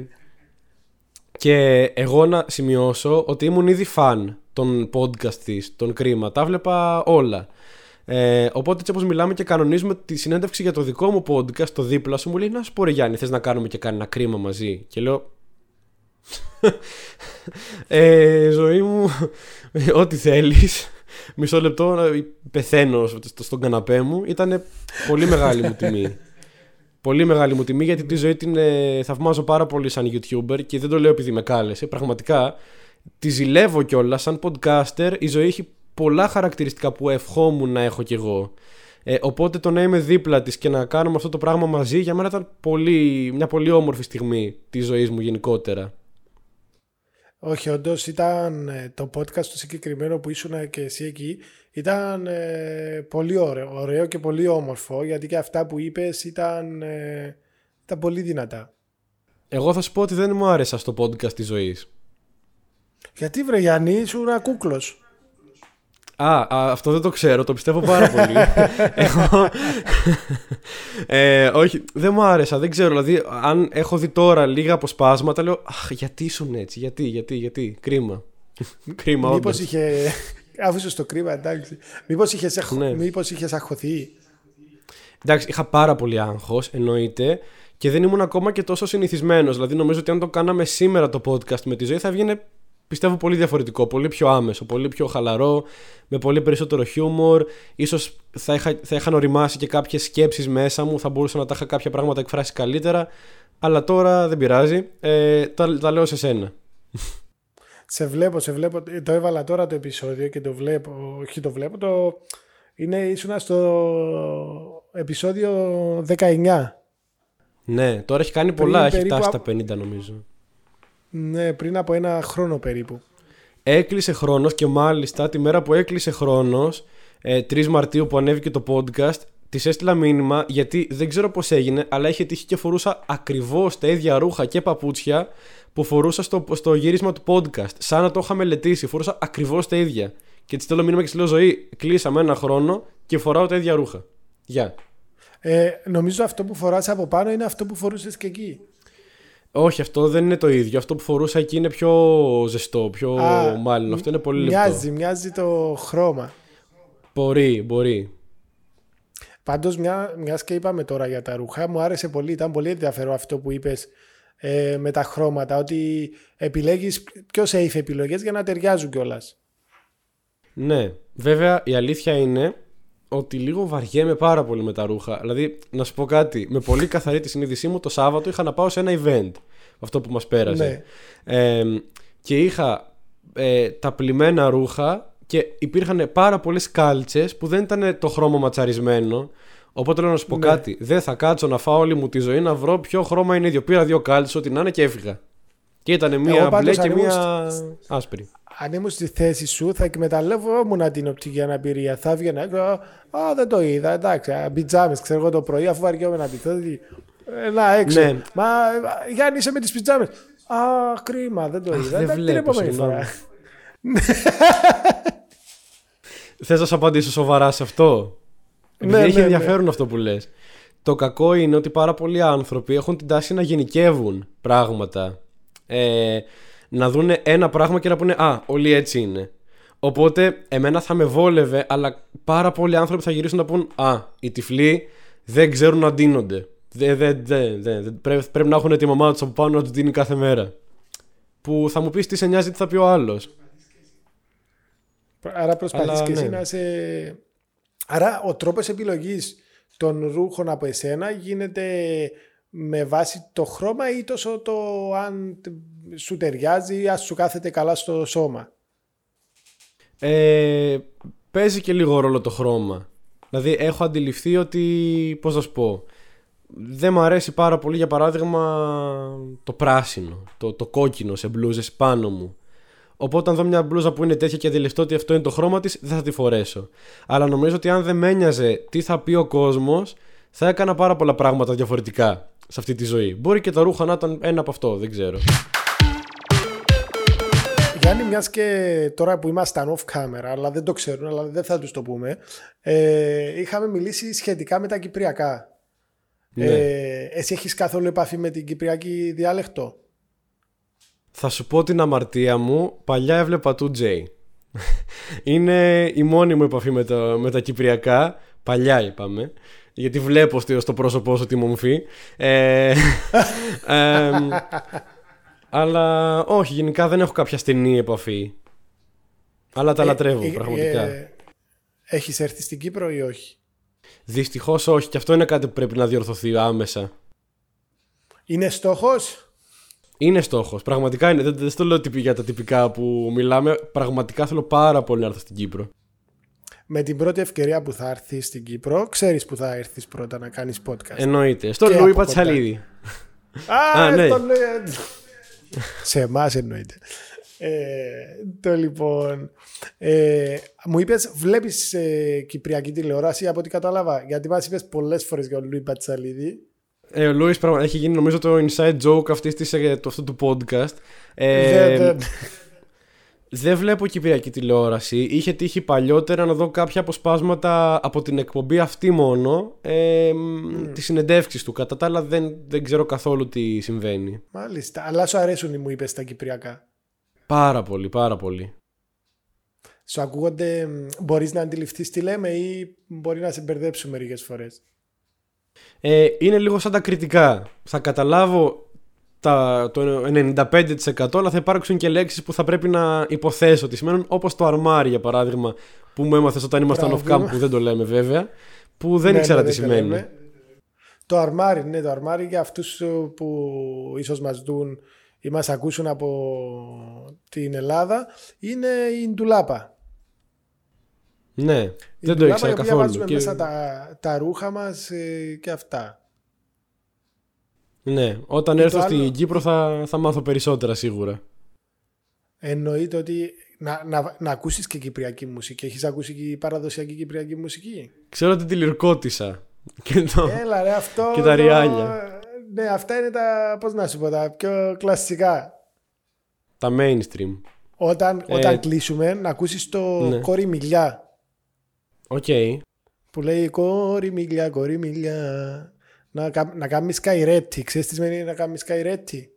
S4: Και εγώ να σημειώσω ότι ήμουν ήδη φαν των podcast της, των κρίμα. Τα βλέπα όλα. Ε, οπότε έτσι όπως μιλάμε και κανονίζουμε τη συνέντευξη για το δικό μου podcast, το δίπλα σου μου λέει να σου πω ρε Γιάννη θες να κάνουμε και κανένα κρίμα μαζί; Και λέω ε, ζωή μου, ό,τι θέλεις. Μισό λεπτό, πεθαίνω στον καναπέ μου. Ήταν πολύ μεγάλη μου τιμή. Πολύ μεγάλη μου τιμή γιατί τη ζωή την ε, θαυμάζω πάρα πολύ σαν YouTuber και δεν το λέω επειδή με κάλεσε. Πραγματικά τη ζηλεύω κιόλας σαν podcaster. Η ζωή έχει πολλά χαρακτηριστικά που ευχόμουν να έχω κι εγώ. Ε, οπότε το να είμαι δίπλα της και να κάνουμε αυτό το πράγμα μαζί για μένα ήταν πολύ, μια πολύ όμορφη στιγμή της ζωής μου γενικότερα.
S3: Όχι, όντως ήταν ε, το podcast το συγκεκριμένο που ήσουν και εσύ εκεί. Ήταν ε, πολύ ωραίο, ωραίο και πολύ όμορφο γιατί και αυτά που είπες ήταν, ε, ήταν πολύ δυνατά.
S4: Εγώ θα σου πω ότι δεν μου άρεσα στο podcast της ζωής.
S3: Γιατί βρε Γιάννη, ήσουν ένα κούκλος.
S4: Α, αυτό δεν το ξέρω, το πιστεύω πάρα πολύ. Εγώ... ε, όχι, δεν μου άρεσα, δεν ξέρω. Δηλαδή, αν έχω δει τώρα λίγα αποσπάσματα, λέω Αχ, γιατί ήσουν έτσι, γιατί, γιατί, γιατί. Κρίμα. κρίμα,
S3: Μήπως είχε. Άφησε στο κρίμα, εντάξει. Μήπως είχες ναι. μήπως είχες αχωθεί.
S4: Εντάξει, είχα πάρα πολύ άγχος, εννοείται. Και δεν ήμουν ακόμα και τόσο συνηθισμένος. Δηλαδή, νομίζω ότι αν το κάναμε σήμερα το podcast με τη ζωή, θα βγαίνει πιστεύω πολύ διαφορετικό, πολύ πιο άμεσο, πολύ πιο χαλαρό, με πολύ περισσότερο χιούμορ. Ίσως θα, είχα, θα είχαν οριμάσει και κάποιες σκέψεις μέσα μου, θα μπορούσα να τα είχα κάποια πράγματα εκφράσει καλύτερα, αλλά τώρα δεν πειράζει, ε, τα, τα λέω σε σένα.
S3: Σε βλέπω, σε βλέπω, το έβαλα τώρα το επεισόδιο και το βλέπω, όχι το βλέπω, το... είναι ήσουν στο επεισόδιο 19.
S4: Ναι, τώρα έχει κάνει πολλά, έχει φτάσει στα 50 νομίζω.
S3: Ναι, πριν από ένα χρόνο περίπου.
S4: Έκλεισε χρόνος και μάλιστα τη μέρα που έκλεισε χρόνος, ε, 3 Μαρτίου που ανέβηκε το podcast, της έστειλα μήνυμα γιατί δεν ξέρω πώς έγινε, αλλά είχε τύχει και φορούσα ακριβώς τα ίδια ρούχα και παπούτσια που φορούσα στο, στο γύρισμα του podcast. Σαν να το είχα μελετήσει, φορούσα ακριβώς τα ίδια. Και της στέλνω μήνυμα και της λέω: Ζωή, κλείσαμε ένα χρόνο και φοράω τα ίδια ρούχα. Γεια.
S3: Ε, νομίζω αυτό που φοράς από πάνω είναι αυτό που φορούσες και εκεί.
S4: Όχι, αυτό δεν είναι το ίδιο. Αυτό που φορούσα εκεί είναι πιο ζεστό, πιο Α, μάλλον. Αυτό είναι πολύ λεπτό.
S3: Μοιάζει, μοιάζει το χρώμα.
S4: Μπορεί, μπορεί.
S3: Πάντως, μια μιας και είπαμε τώρα για τα ρούχα, μου άρεσε πολύ. Ήταν πολύ ενδιαφέρον αυτό που είπες ε, με τα χρώματα. Ότι επιλέγεις πιο safe επιλογές για να ταιριάζουν κιόλας.
S4: Ναι, βέβαια η αλήθεια είναι ότι λίγο βαριέμαι πάρα πολύ με τα ρούχα. Δηλαδή, να σου πω κάτι, με πολύ καθαρή τη συνείδησή μου, το Σάββατο είχα να πάω σε ένα event. Αυτό που μας πέρασε. Ναι. και είχα ε, τα πλημμένα ρούχα και υπήρχαν πάρα πολλές κάλτσες που δεν ήταν το χρώμα ματσαρισμένο. Οπότε λέω να σου πω ναι. κάτι. Δεν θα κάτσω να φάω όλη μου τη ζωή να βρω ποιο χρώμα είναι ίδιο. Πήρα δύο κάλτσες, ό,τι να είναι και έφυγα. Και ήταν μία μπλε και μία άσπρη
S3: αν ήμουν στη θέση σου, θα εκμεταλλεύομουν την οπτική αναπηρία. Θα έβγαινα έξω. Α, δεν το είδα. Εντάξει, πιτζάμε, ξέρω εγώ το πρωί, αφού βαριόμαι να πιτζά. Να έξω. Ναι. Μα Γιάννη, είσαι με τις πιτζάμε. Α, κρίμα, δεν το είδα.
S4: Δεν βλέπω, την επόμενη φορά. Θες να σου απαντήσω σοβαρά σε αυτό; Ναι, έχει ναι, ναι, ενδιαφέρον αυτό που λες. Το κακό είναι ότι πάρα πολλοί άνθρωποι έχουν την τάση να γενικεύουν πράγματα. Ε, να δουν ένα πράγμα και να πούνε Α, όλοι έτσι είναι. Οπότε, εμένα θα με βόλευε, αλλά πάρα πολλοί άνθρωποι θα γυρίσουν να πούν Α, οι τυφλοί δεν ξέρουν να ντύνονται. Δε, δε, δε, δε, πρέπει, πρέπει να έχουν τη μαμά τους από πάνω να τους δίνει κάθε μέρα. Που θα μου πεις τι σε νοιάζει, τι θα πει ο άλλος.
S3: Άρα προσπαθείς και εσύ ναι. να σε. Άρα ο τρόπος επιλογής των ρούχων από εσένα γίνεται με βάση το χρώμα ή τόσο το αν σου ταιριάζει ή αν σου κάθεται καλά στο σώμα;
S4: Ε, παίζει και λίγο ρόλο το χρώμα. Δηλαδή έχω αντιληφθεί ότι, πώς να σου πω, δεν μου αρέσει πάρα πολύ για παράδειγμα το πράσινο, το, το κόκκινο σε μπλούζες πάνω μου. Οπότε αν δω μια μπλούζα που είναι τέτοια και αντιληφθώ ότι αυτό είναι το χρώμα της, δεν θα τη φορέσω. Αλλά νομίζω ότι αν δεν με ένοιαζε τι θα πει ο κόσμος, θα έκανα πάρα πολλά πράγματα διαφορετικά σε αυτή τη ζωή. Μπορεί και τα ρούχα να ήταν ένα από αυτό, δεν ξέρω.
S3: Γιάννη, μιας και τώρα που ήμασταν off camera, αλλά δεν το ξέρουν, αλλά δεν θα τους το πούμε, ε, είχαμε μιλήσει σχετικά με τα κυπριακά. Ναι. Ε, εσύ έχεις καθόλου επαφή με την κυπριακή διάλεκτο;
S4: Θα σου πω την αμαρτία μου. Παλιά έβλεπα 2J. Είναι η μόνη μου επαφή με, το, με τα κυπριακά. Παλιά είπαμε. Γιατί βλέπω στο, στο πρόσωπό σου τη μομφή. Ε, ε, αλλά όχι, γενικά δεν έχω κάποια στενή επαφή. Αλλά τα
S3: Ε,
S4: λατρεύω,
S3: ε,
S4: πραγματικά.
S3: ε, έχεις έρθει στην Κύπρο ή όχι;
S4: Δυστυχώς όχι, και αυτό είναι κάτι που πρέπει να διορθωθεί άμεσα.
S3: Είναι στόχος;
S4: Είναι στόχος. Πραγματικά είναι. Δεν, δεν στο λέω τυπι- για τα τυπικά που μιλάμε. Πραγματικά θέλω πάρα πολύ να έρθω στην Κύπρο.
S3: Με την πρώτη ευκαιρία που θα έρθει στην Κύπρο, ξέρεις που θα έρθεις πρώτα να κάνεις podcast.
S4: Εννοείται. Στο
S3: Και
S4: Λούι
S3: από
S4: Πατσαλίδη.
S3: Α,
S4: Α, ναι.
S3: το λέω. Σε εμάς εννοείται. Ε, το λοιπόν. Ε, μου είπες, βλέπεις ε, κυπριακή τηλεόραση από ό,τι κατάλαβα. Γιατί μας είπες πολλές φορές για τον Λουί Πατσαλίδη.
S4: Ε, ο Λούι έχει γίνει νομίζω το inside joke αυτής της, ε, του αυτού του podcast. Ε,
S3: Δεν- δεν-
S4: Δεν βλέπω κυπριακή τηλεόραση. Είχε τύχει παλιότερα να δω κάποια αποσπάσματα από την εκπομπή αυτή μόνο. Ε, mm. Τις συνεντεύξεις του. Κατά τα άλλα δεν, δεν ξέρω καθόλου τι συμβαίνει.
S3: Μάλιστα. Αλλά σου αρέσουν, μου είπες, τα κυπριακά.
S4: Πάρα πολύ, πάρα πολύ.
S3: Σου ακούγονται, μπορείς να αντιληφθείς τι λέμε ή μπορεί να σε μπερδέψουν μερικές φορές;
S4: Ε, είναι λίγο σαν τα κριτικά. Θα καταλάβω τα, το 95% αλλά θα υπάρξουν και λέξεις που θα πρέπει να υποθέσω ότι σημαίνουν όπως το αρμάρι για παράδειγμα που μου έμαθες όταν ήμασταν off
S3: Μπράβο.
S4: cam που δεν το λέμε βέβαια που δεν
S3: Ναι,
S4: ήξερα
S3: ναι,
S4: τι
S3: δεν το
S4: σημαίνει.
S3: λέμε. Το αρμάρι, ναι, το αρμάρι για αυτούς που ίσως μας δουν ή μας ακούσουν από την Ελλάδα είναι η ντουλάπα.
S4: Ναι,
S3: Η
S4: δεν το
S3: ντουλάπα
S4: ήξερα
S3: η οποία
S4: καθόλου.
S3: βάζουμε
S4: Και-
S3: μέσα τα, τα ρούχα μας ε, και αυτά.
S4: Ναι, όταν
S3: Και
S4: έρθω
S3: το
S4: στην
S3: άλλο-
S4: Κύπρο θα, θα μάθω περισσότερα σίγουρα.
S3: Εννοείται ότι να, να, να ακούσεις και κυπριακή μουσική. Έχεις ακούσει και παραδοσιακή κυπριακή μουσική;
S4: Ξέρω ότι τη λυρκώτησα. Και το...
S3: Έλα ρε αυτό.
S4: Και τα
S3: το-
S4: ριάλια.
S3: Ναι, αυτά είναι τα, πώς να σου πω, τα πιο κλασικά.
S4: τα mainstream.
S3: Όταν,
S4: Ε,
S3: όταν κλείσουμε να ακούσεις το
S4: ναι.
S3: κόρη μιλιά.
S4: Οκ.
S3: Που λέει κόρη μιλιά, κόρη μιλιά. Να, κα- να κάνεις καϊρέτη. Ξέρεις τι σημαίνει να κάνεις καϊρέτη.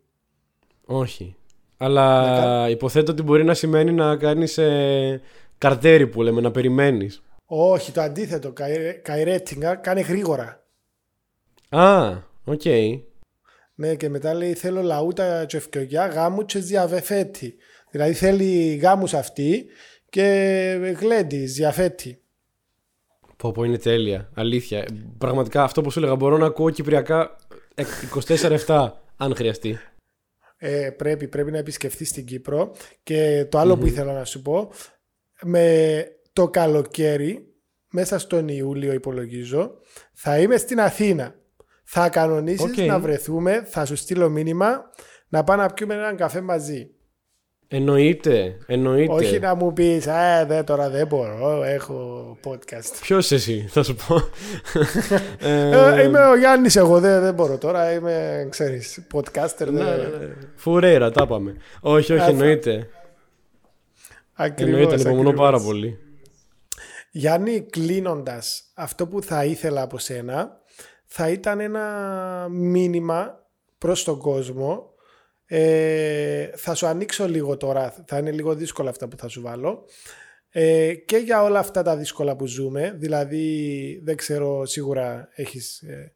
S4: Όχι. Αλλά υποθέτω ότι μπορεί να σημαίνει να κάνεις ε, καρτέρι που λέμε, να περιμένεις.
S3: Όχι, το αντίθετο. Καϊρέτη, κάνε γρήγορα.
S4: Α, οκ.
S3: Ναι, και μετά λέει θέλω λαούτα και βκιολιά γάμους και ζιαφέτι. Δηλαδή θέλει γάμους αυτή και γλέντι, ζιαφέτι.
S4: Πω πω είναι τέλεια, αλήθεια. Ε, Πραγματικά αυτό που σου έλεγα μπορώ να ακούω κυπριακά ε, 24-7 αν χρειαστεί.
S3: Ε, πρέπει, πρέπει να επισκεφθείς την Κύπρο και το άλλο που ήθελα να σου πω με το καλοκαίρι μέσα στον Ιούλιο υπολογίζω θα είμαι στην Αθήνα θα κανονίσεις
S4: Οκ.
S3: να βρεθούμε θα σου στείλω μήνυμα να πάμε να πιούμε έναν καφέ μαζί
S4: Εννοείται, εννοείται.
S3: όχι να μου πεις «Α, δε, τώρα δεν μπορώ, έχω podcast
S4: Ποιος εσύ, θα σου πω. ε,
S3: Ε, είμαι ο Γιάννης εγώ, δεν, δεν μπορώ τώρα, είμαι, ξέρεις, podcaster.
S4: ναι,
S3: δεν...
S4: ναι, ναι. Φουρέιρα, τα είπαμε. Όχι, όχι,
S3: Α,
S4: εννοείται.
S3: Ακριβώς,
S4: Εννοείται, ανυπομονώ
S3: ακριβώς.
S4: πάρα πολύ.
S3: Γιάννη, κλείνοντας, αυτό που θα ήθελα από σένα θα ήταν ένα μήνυμα προς τον κόσμο. Ε, θα σου ανοίξω λίγο τώρα, θα είναι λίγο δύσκολα αυτά που θα σου βάλω. Ε, και για όλα αυτά τα δύσκολα που ζούμε, δηλαδή δεν ξέρω σίγουρα έχεις ε,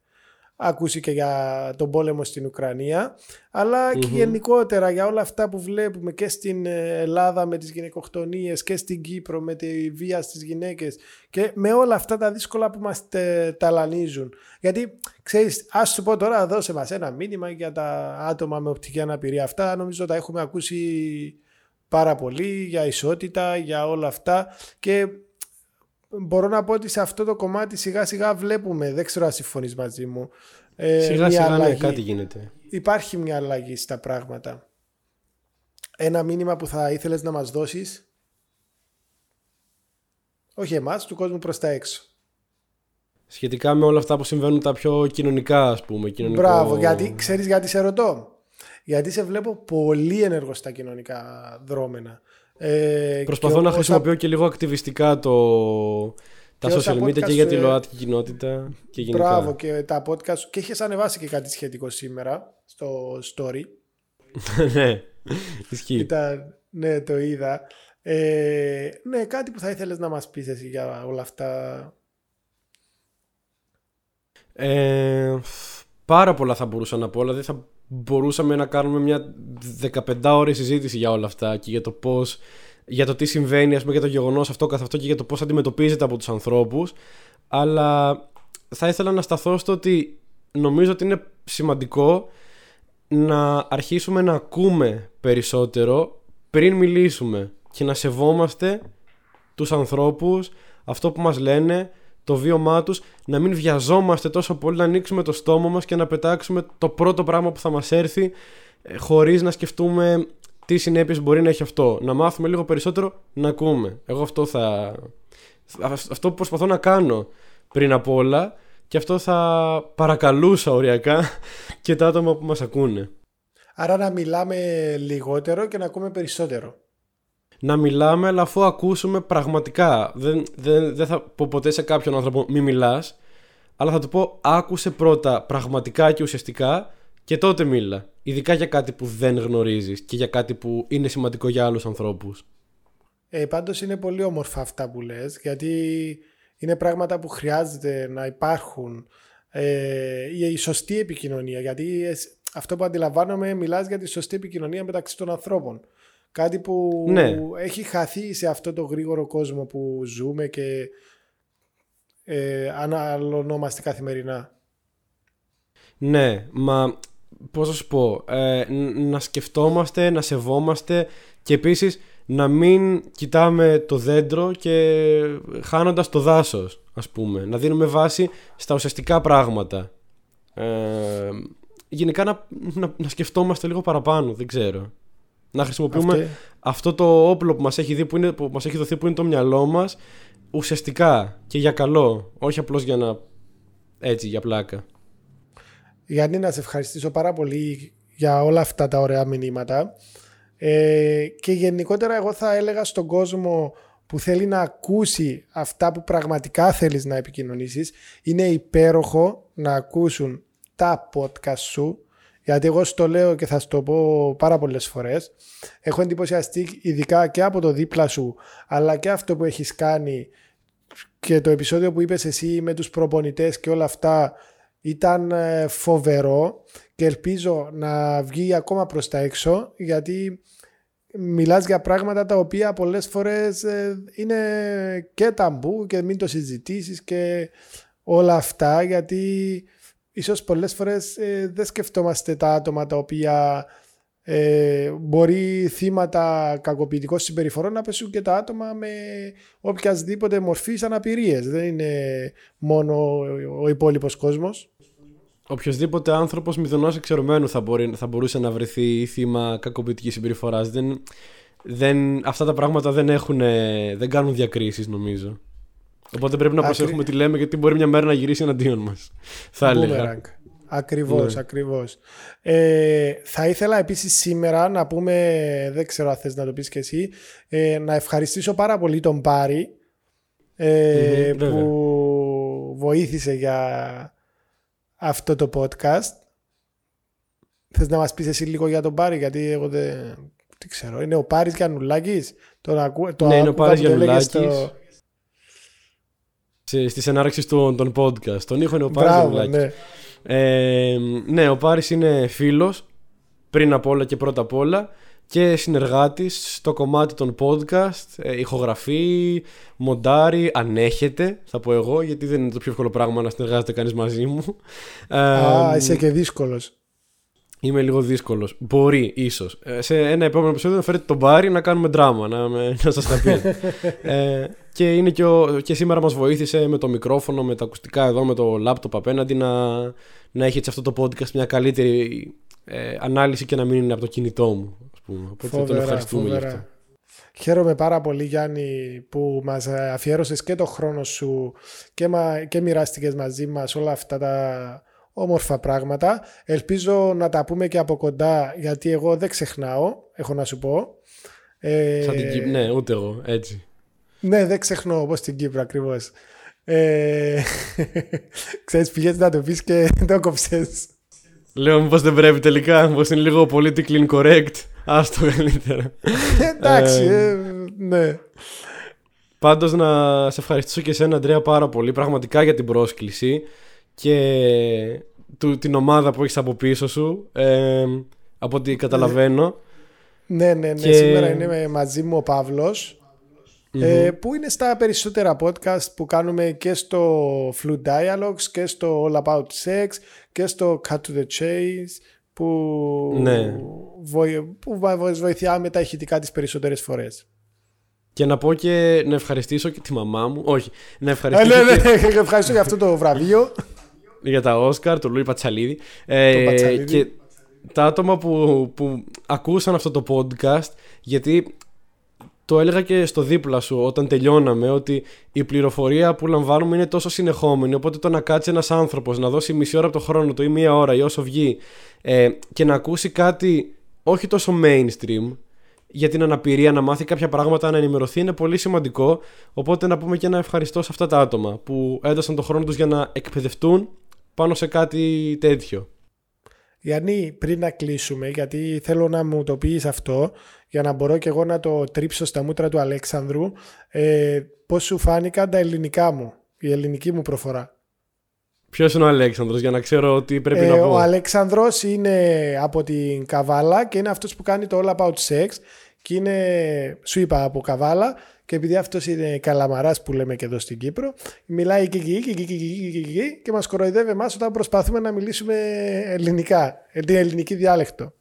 S3: ακούσει και για τον πόλεμο στην Ουκρανία, αλλά και
S4: Μμμ.
S3: γενικότερα για όλα αυτά που βλέπουμε και στην ε, Ελλάδα με τις γυναικοκτονίες και στην Κύπρο με τη βία στις γυναίκες και με όλα αυτά τα δύσκολα που μας τε- ταλανίζουν. Γιατί, ξέρεις, ας σου πω τώρα, δώσε μας ένα μήνυμα για τα άτομα με οπτική αναπηρία. Αυτά νομίζω τα έχουμε ακούσει πάρα πολύ για ισότητα, για όλα αυτά και μπορώ να πω ότι σε αυτό το κομμάτι σιγά σιγά βλέπουμε, δεν ξέρω αν συμφωνείς μαζί μου, ε,
S4: Σιγά
S3: μια
S4: σιγά ναι,
S3: αλλαγή.
S4: κάτι γίνεται.
S3: Υπάρχει μια αλλαγή στα πράγματα. Ένα μήνυμα που θα ήθελες να μας δώσεις; Όχι εμάς, του κόσμου προς τα έξω.
S4: Σχετικά με όλα αυτά που συμβαίνουν τα πιο κοινωνικά, ας πούμε. Κοινωνικό...
S3: Μπράβο, γιατί ξέρεις γιατί σε ρωτώ; Γιατί σε βλέπω πολύ ενεργό στα κοινωνικά δρόμενα. Ε,
S4: Προσπαθώ
S3: και
S4: να
S3: όσα-
S4: χρησιμοποιώ και λίγο ακτιβιστικά το... τα
S3: Και όσα
S4: social media
S3: podcast,
S4: και για τη
S3: ε,
S4: ΛΟΑΤΚΙ κοινότητα και γενικά.
S3: Μπράβο και τα podcast σου. Και είχες ανεβάσει και κάτι σχετικό σήμερα στο story.
S4: ναι. Ισχύει.
S3: Ήταν, ναι, το είδα. Ε, ναι, κάτι που θα ήθελες να μας πεις εσύ για όλα αυτά.
S4: Ε, πάρα πολλά θα μπορούσα να πω. Δηλαδή θα μπορούσαμε να κάνουμε μια 15 ώρη συζήτηση για όλα αυτά και για το πώς για το τι συμβαίνει, ας πούμε, για το γεγονός αυτό καθ' αυτό και για το πώς αντιμετωπίζεται από τους ανθρώπους. Αλλά θα ήθελα να σταθώ στο ότι νομίζω ότι είναι σημαντικό να αρχίσουμε να ακούμε περισσότερο πριν μιλήσουμε και να σεβόμαστε τους ανθρώπους, αυτό που μας λένε, το βίωμά τους, να μην βιαζόμαστε τόσο πολύ να ανοίξουμε το στόμα μας και να πετάξουμε το πρώτο πράγμα που θα μας έρθει ε, χωρίς να σκεφτούμε τι συνέπειες μπορεί να έχει αυτό. Να μάθουμε λίγο περισσότερο να ακούμε. Εγώ αυτό θα... Αυτό που προσπαθώ να κάνω πριν απ' όλα και αυτό θα παρακαλούσα οριακά και τα άτομα που μας ακούνε.
S3: Άρα να μιλάμε λιγότερο και να ακούμε περισσότερο.
S4: Να μιλάμε, αλλά αφού ακούσουμε πραγματικά. Δεν, δεν, δεν θα πω ποτέ σε κάποιον άνθρωπο μη μιλάς, αλλά θα του πω άκουσε πρώτα πραγματικά και ουσιαστικά και τότε μίλα. Ειδικά για κάτι που δεν γνωρίζεις και για κάτι που είναι σημαντικό για άλλους ανθρώπους.
S3: Ε, πάντως είναι πολύ όμορφα αυτά που λες, γιατί είναι πράγματα που χρειάζεται να υπάρχουν ε, η σωστή επικοινωνία. Γιατί αυτό που αντιλαμβάνομαι, μιλάς για τη σωστή επικοινωνία μεταξύ των ανθρώπων. Κάτι που
S4: Ναι.
S3: έχει χαθεί σε αυτό το γρήγορο κόσμο που ζούμε και ε, αναλωνόμαστε καθημερινά.
S4: Ναι, μα πώς θα σου πω, ε, ν- να σκεφτόμαστε, να σεβόμαστε και επίσης να μην κοιτάμε το δέντρο και χάνοντας το δάσος, ας πούμε. Να δίνουμε βάση στα ουσιαστικά πράγματα. Ε, γενικά να, να, να σκεφτόμαστε λίγο παραπάνω, δεν ξέρω. Να χρησιμοποιούμε
S3: Αυτή-
S4: αυτό το όπλο που μας έχει, δει, που, είναι, που μας έχει δοθεί που είναι το μυαλό μας ουσιαστικά και για καλό, όχι απλώς για να έτσι για πλάκα.
S3: Γιάννη, να σε ευχαριστήσω πάρα πολύ για όλα αυτά τα ωραία μηνύματα. Ε, και γενικότερα εγώ θα έλεγα στον κόσμο που θέλει να ακούσει αυτά που πραγματικά θέλεις να επικοινωνήσεις είναι υπέροχο να ακούσουν τα podcast σου γιατί εγώ στο λέω και θα στο το πω πάρα πολλές φορές έχω εντυπωσιαστεί ειδικά και από το δίπλα σου αλλά και αυτό που έχεις κάνει και το επεισόδιο που είπες εσύ με τους προπονητές και όλα αυτά ήταν ε, φοβερό και ελπίζω να βγει ακόμα προς τα έξω γιατί μιλάς για πράγματα τα οποία πολλές φορές ε, είναι και ταμπού και μην το συζητήσεις και όλα αυτά γιατί ίσως πολλές φορές ε, δεν σκεφτόμαστε τα άτομα τα οποία ε, μπορεί θύματα κακοποιητικών συμπεριφορών να πέσουν και τα άτομα με οποιασδήποτε μορφή αναπηρίες. Δεν είναι μόνο ο υπόλοιπος κόσμος.
S4: Οποιοδήποτε άνθρωπος μηδενός εξαιρουμένου θα, μπορεί, θα μπορούσε να βρεθεί θύμα κακοποιητικής συμπεριφοράς. Δεν, δεν, αυτά τα πράγματα δεν, έχουν, δεν κάνουν διακρίσεις νομίζω. Οπότε πρέπει να
S3: Ακρι-
S4: προσέχουμε τι λέμε γιατί μπορεί μια μέρα να γυρίσει εναντίον μας. Θα έλεγα.
S3: Boomerang. Ακριβώς,
S4: Ναι.
S3: ακριβώς. Ε, θα ήθελα επίσης σήμερα να πούμε, δεν ξέρω αν θες να το πεις και εσύ, ε, να ευχαριστήσω πάρα πολύ τον Πάρη ε,
S4: Μμμ, βέβαια.
S3: που βοήθησε για αυτό το podcast. Θες να μας πεις εσύ λίγο για τον Πάρη, γιατί εγώ δεν, δεν ξέρω. Είναι ο Πάρης Γιαννουλάκης; Τον ακού, το
S4: Ναι, είναι ο
S3: άκουγα
S4: Πάρης
S3: που το έλεγες
S4: Γιαννουλάκης.
S3: στο-
S4: Σε, στις ενάρξεις των, των podcast. Τον ήχο είναι ο Πάρης
S3: Μπράβο,
S4: Γιαννουλάκης.
S3: ναι.
S4: Ε, ναι, ο Πάρης είναι φίλος πριν απ' όλα και πρώτα απ' όλα και συνεργάτης στο κομμάτι των podcast, ε, ηχογραφεί, μοντάρει, ανέχεται θα πω εγώ γιατί δεν είναι το πιο εύκολο πράγμα να συνεργάζεται κανείς μαζί μου. Ε,
S3: Α, είσαι και δύσκολος.
S4: Είμαι λίγο δύσκολος. Μπορεί, ίσως. σε ένα επόμενο επεισόδιο να φέρετε τον Μπάρι να κάνουμε δράμα, να, με- να σας τα πει. ε, και, είναι και, ο, και σήμερα μας βοήθησε με το μικρόφωνο, με τα ακουστικά εδώ, με το λάπτοπ απέναντι να, να έχει έτσι αυτό το podcast μια καλύτερη ε, ανάλυση και να μην είναι από το κινητό μου. Ας πούμε. Οπότε τον
S3: Φοβερά,
S4: ευχαριστούμε γι' αυτό.
S3: φοβερά. Χαίρομαι πάρα πολύ Γιάννη που μας αφιέρωσες και το χρόνο σου και, μα, και μοιράστηκες μαζί μας όλα αυτά τα όμορφα πράγματα. Ελπίζω να τα πούμε και από κοντά γιατί εγώ δεν ξεχνάω, έχω να σου πω. Ε,
S4: Σαν την Κύπ- ναι, ούτε εγώ, έτσι.
S3: ναι, δεν ξεχνώ όπως στην Κύπρο ακριβώς. Ε, ξέρεις, πήγες να το πεις και το κόψες.
S4: Λέω μήπως δεν πρέπει τελικά, μήπως είναι λίγο politically incorrect. Ας το καλύτερα.
S3: Εντάξει, ε, ναι.
S4: Πάντως να σε ευχαριστήσω και εσένα Αντρέα πάρα πολύ πραγματικά για την πρόσκληση και του, την ομάδα που έχεις από πίσω σου ε, από ό,τι καταλαβαίνω.
S3: Ναι, ναι, ναι.
S4: Και-
S3: Σήμερα είναι μαζί μου ο Παύλος ε, που είναι στα περισσότερα podcast που κάνουμε και στο Flu Dialogues και στο All About Sex και στο Cut to the Chase που,
S4: Ναι.
S3: βοη- που βο- βοηθάει με τα ηχητικά τις περισσότερες φορές.
S4: Και να πω και να ευχαριστήσω και τη μαμά μου. Όχι, να
S3: Ε,
S4: ευχαριστήσω
S3: ναι,
S4: και
S3: ναι, ευχαριστώ για αυτό το βραβείο.
S4: Για τα Όσκαρ, τον Λούι Πατσαλίδη. Ε,
S3: Τον Πατσαλίδη.
S4: Και τα άτομα που, που ακούσαν αυτό το podcast, γιατί το έλεγα και στο δίπλα σου όταν τελειώναμε, ότι η πληροφορία που λαμβάνουμε είναι τόσο συνεχόμενη. Οπότε το να κάτσει ένας άνθρωπος να δώσει μισή ώρα από το χρόνο του ή μία ώρα ή όσο βγει ε, και να ακούσει κάτι όχι τόσο mainstream για την αναπηρία, να μάθει κάποια πράγματα, να ενημερωθεί είναι πολύ σημαντικό. Οπότε να πούμε και ένα ευχαριστώ σε αυτά τα άτομα που έδωσαν τον χρόνο τους για να εκπαιδευτούν πάνω σε κάτι τέτοιο.
S3: Γιάννη, πριν να κλείσουμε, γιατί θέλω να μου το πεις αυτό, για να μπορώ και εγώ να το τρίψω στα μούτρα του Αλέξανδρου, ε, πώς σου φάνηκαν τα ελληνικά μου, η ελληνική μου προφορά;
S4: Ποιος είναι ο Αλέξανδρος για να ξέρω τι πρέπει
S3: Ε,
S4: να πω.
S3: ο Αλέξανδρος είναι από την Καβάλα και είναι αυτός που κάνει το All About Sex και είναι, σου είπα, από Καβάλα και επειδή αυτός είναι καλαμαράς που λέμε και εδώ στην Κύπρο, μιλάει και εκεί και εκεί και εκεί και εκεί και μας κοροϊδεύει εμάς όταν προσπαθούμε να μιλήσουμε ελληνικά, ε, την ελληνική διάλεκτο.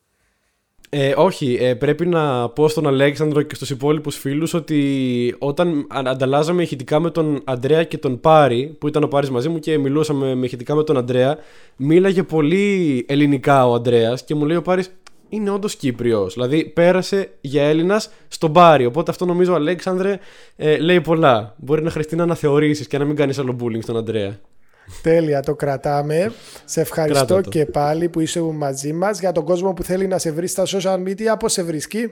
S4: Ε, όχι, ε, πρέπει να πω στον Αλέξανδρο και στους υπόλοιπους φίλους ότι όταν α- ανταλλάζαμε ηχητικά με τον Αντρέα και τον Πάρη, που ήταν ο Πάρης μαζί μου και μιλούσαμε με ηχητικά με τον Αντρέα, μίλαγε πολύ ελληνικά ο Αντρέας και μου λέει ο Πάρης είναι όντως Κύπριος. Δηλαδή πέρασε για Έλληνας στον Πάρη. Οπότε αυτό νομίζω, Αλέξανδρε, ε, λέει πολλά. Μπορεί να χρειαστεί να αναθεωρήσεις και να μην κάνεις άλλο bullying στον Αντρέα.
S3: Τέλεια, το κρατάμε. Σε ευχαριστώ
S4: Κράτα το.
S3: και πάλι που είσαι μαζί μας. Για τον κόσμο που θέλει να σε βρει στα social media, πώς σε βρίσκει;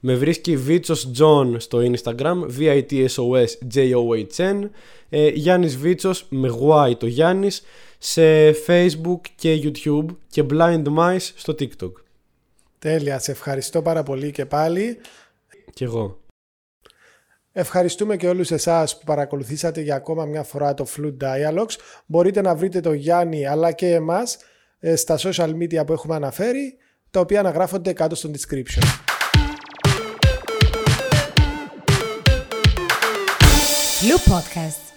S4: Με βρίσκει Βίτσος John στο Instagram, V-I-T-S-O-S J-O-H-N, ε, Γιάννης Βίτσος με Y το Γιάννης, σε Facebook και YouTube και Blind Mice στο TikTok.
S3: Τέλεια, σε ευχαριστώ πάρα πολύ και πάλι.
S4: Κι εγώ.
S3: Ευχαριστούμε και όλους εσάς που παρακολουθήσατε για ακόμα μια φορά το Flu Dialogues. Μπορείτε να βρείτε το Γιάννη αλλά και εμάς ε, στα social media που έχουμε αναφέρει, τα οποία αναγράφονται κάτω στο description.
S2: Flu Podcast.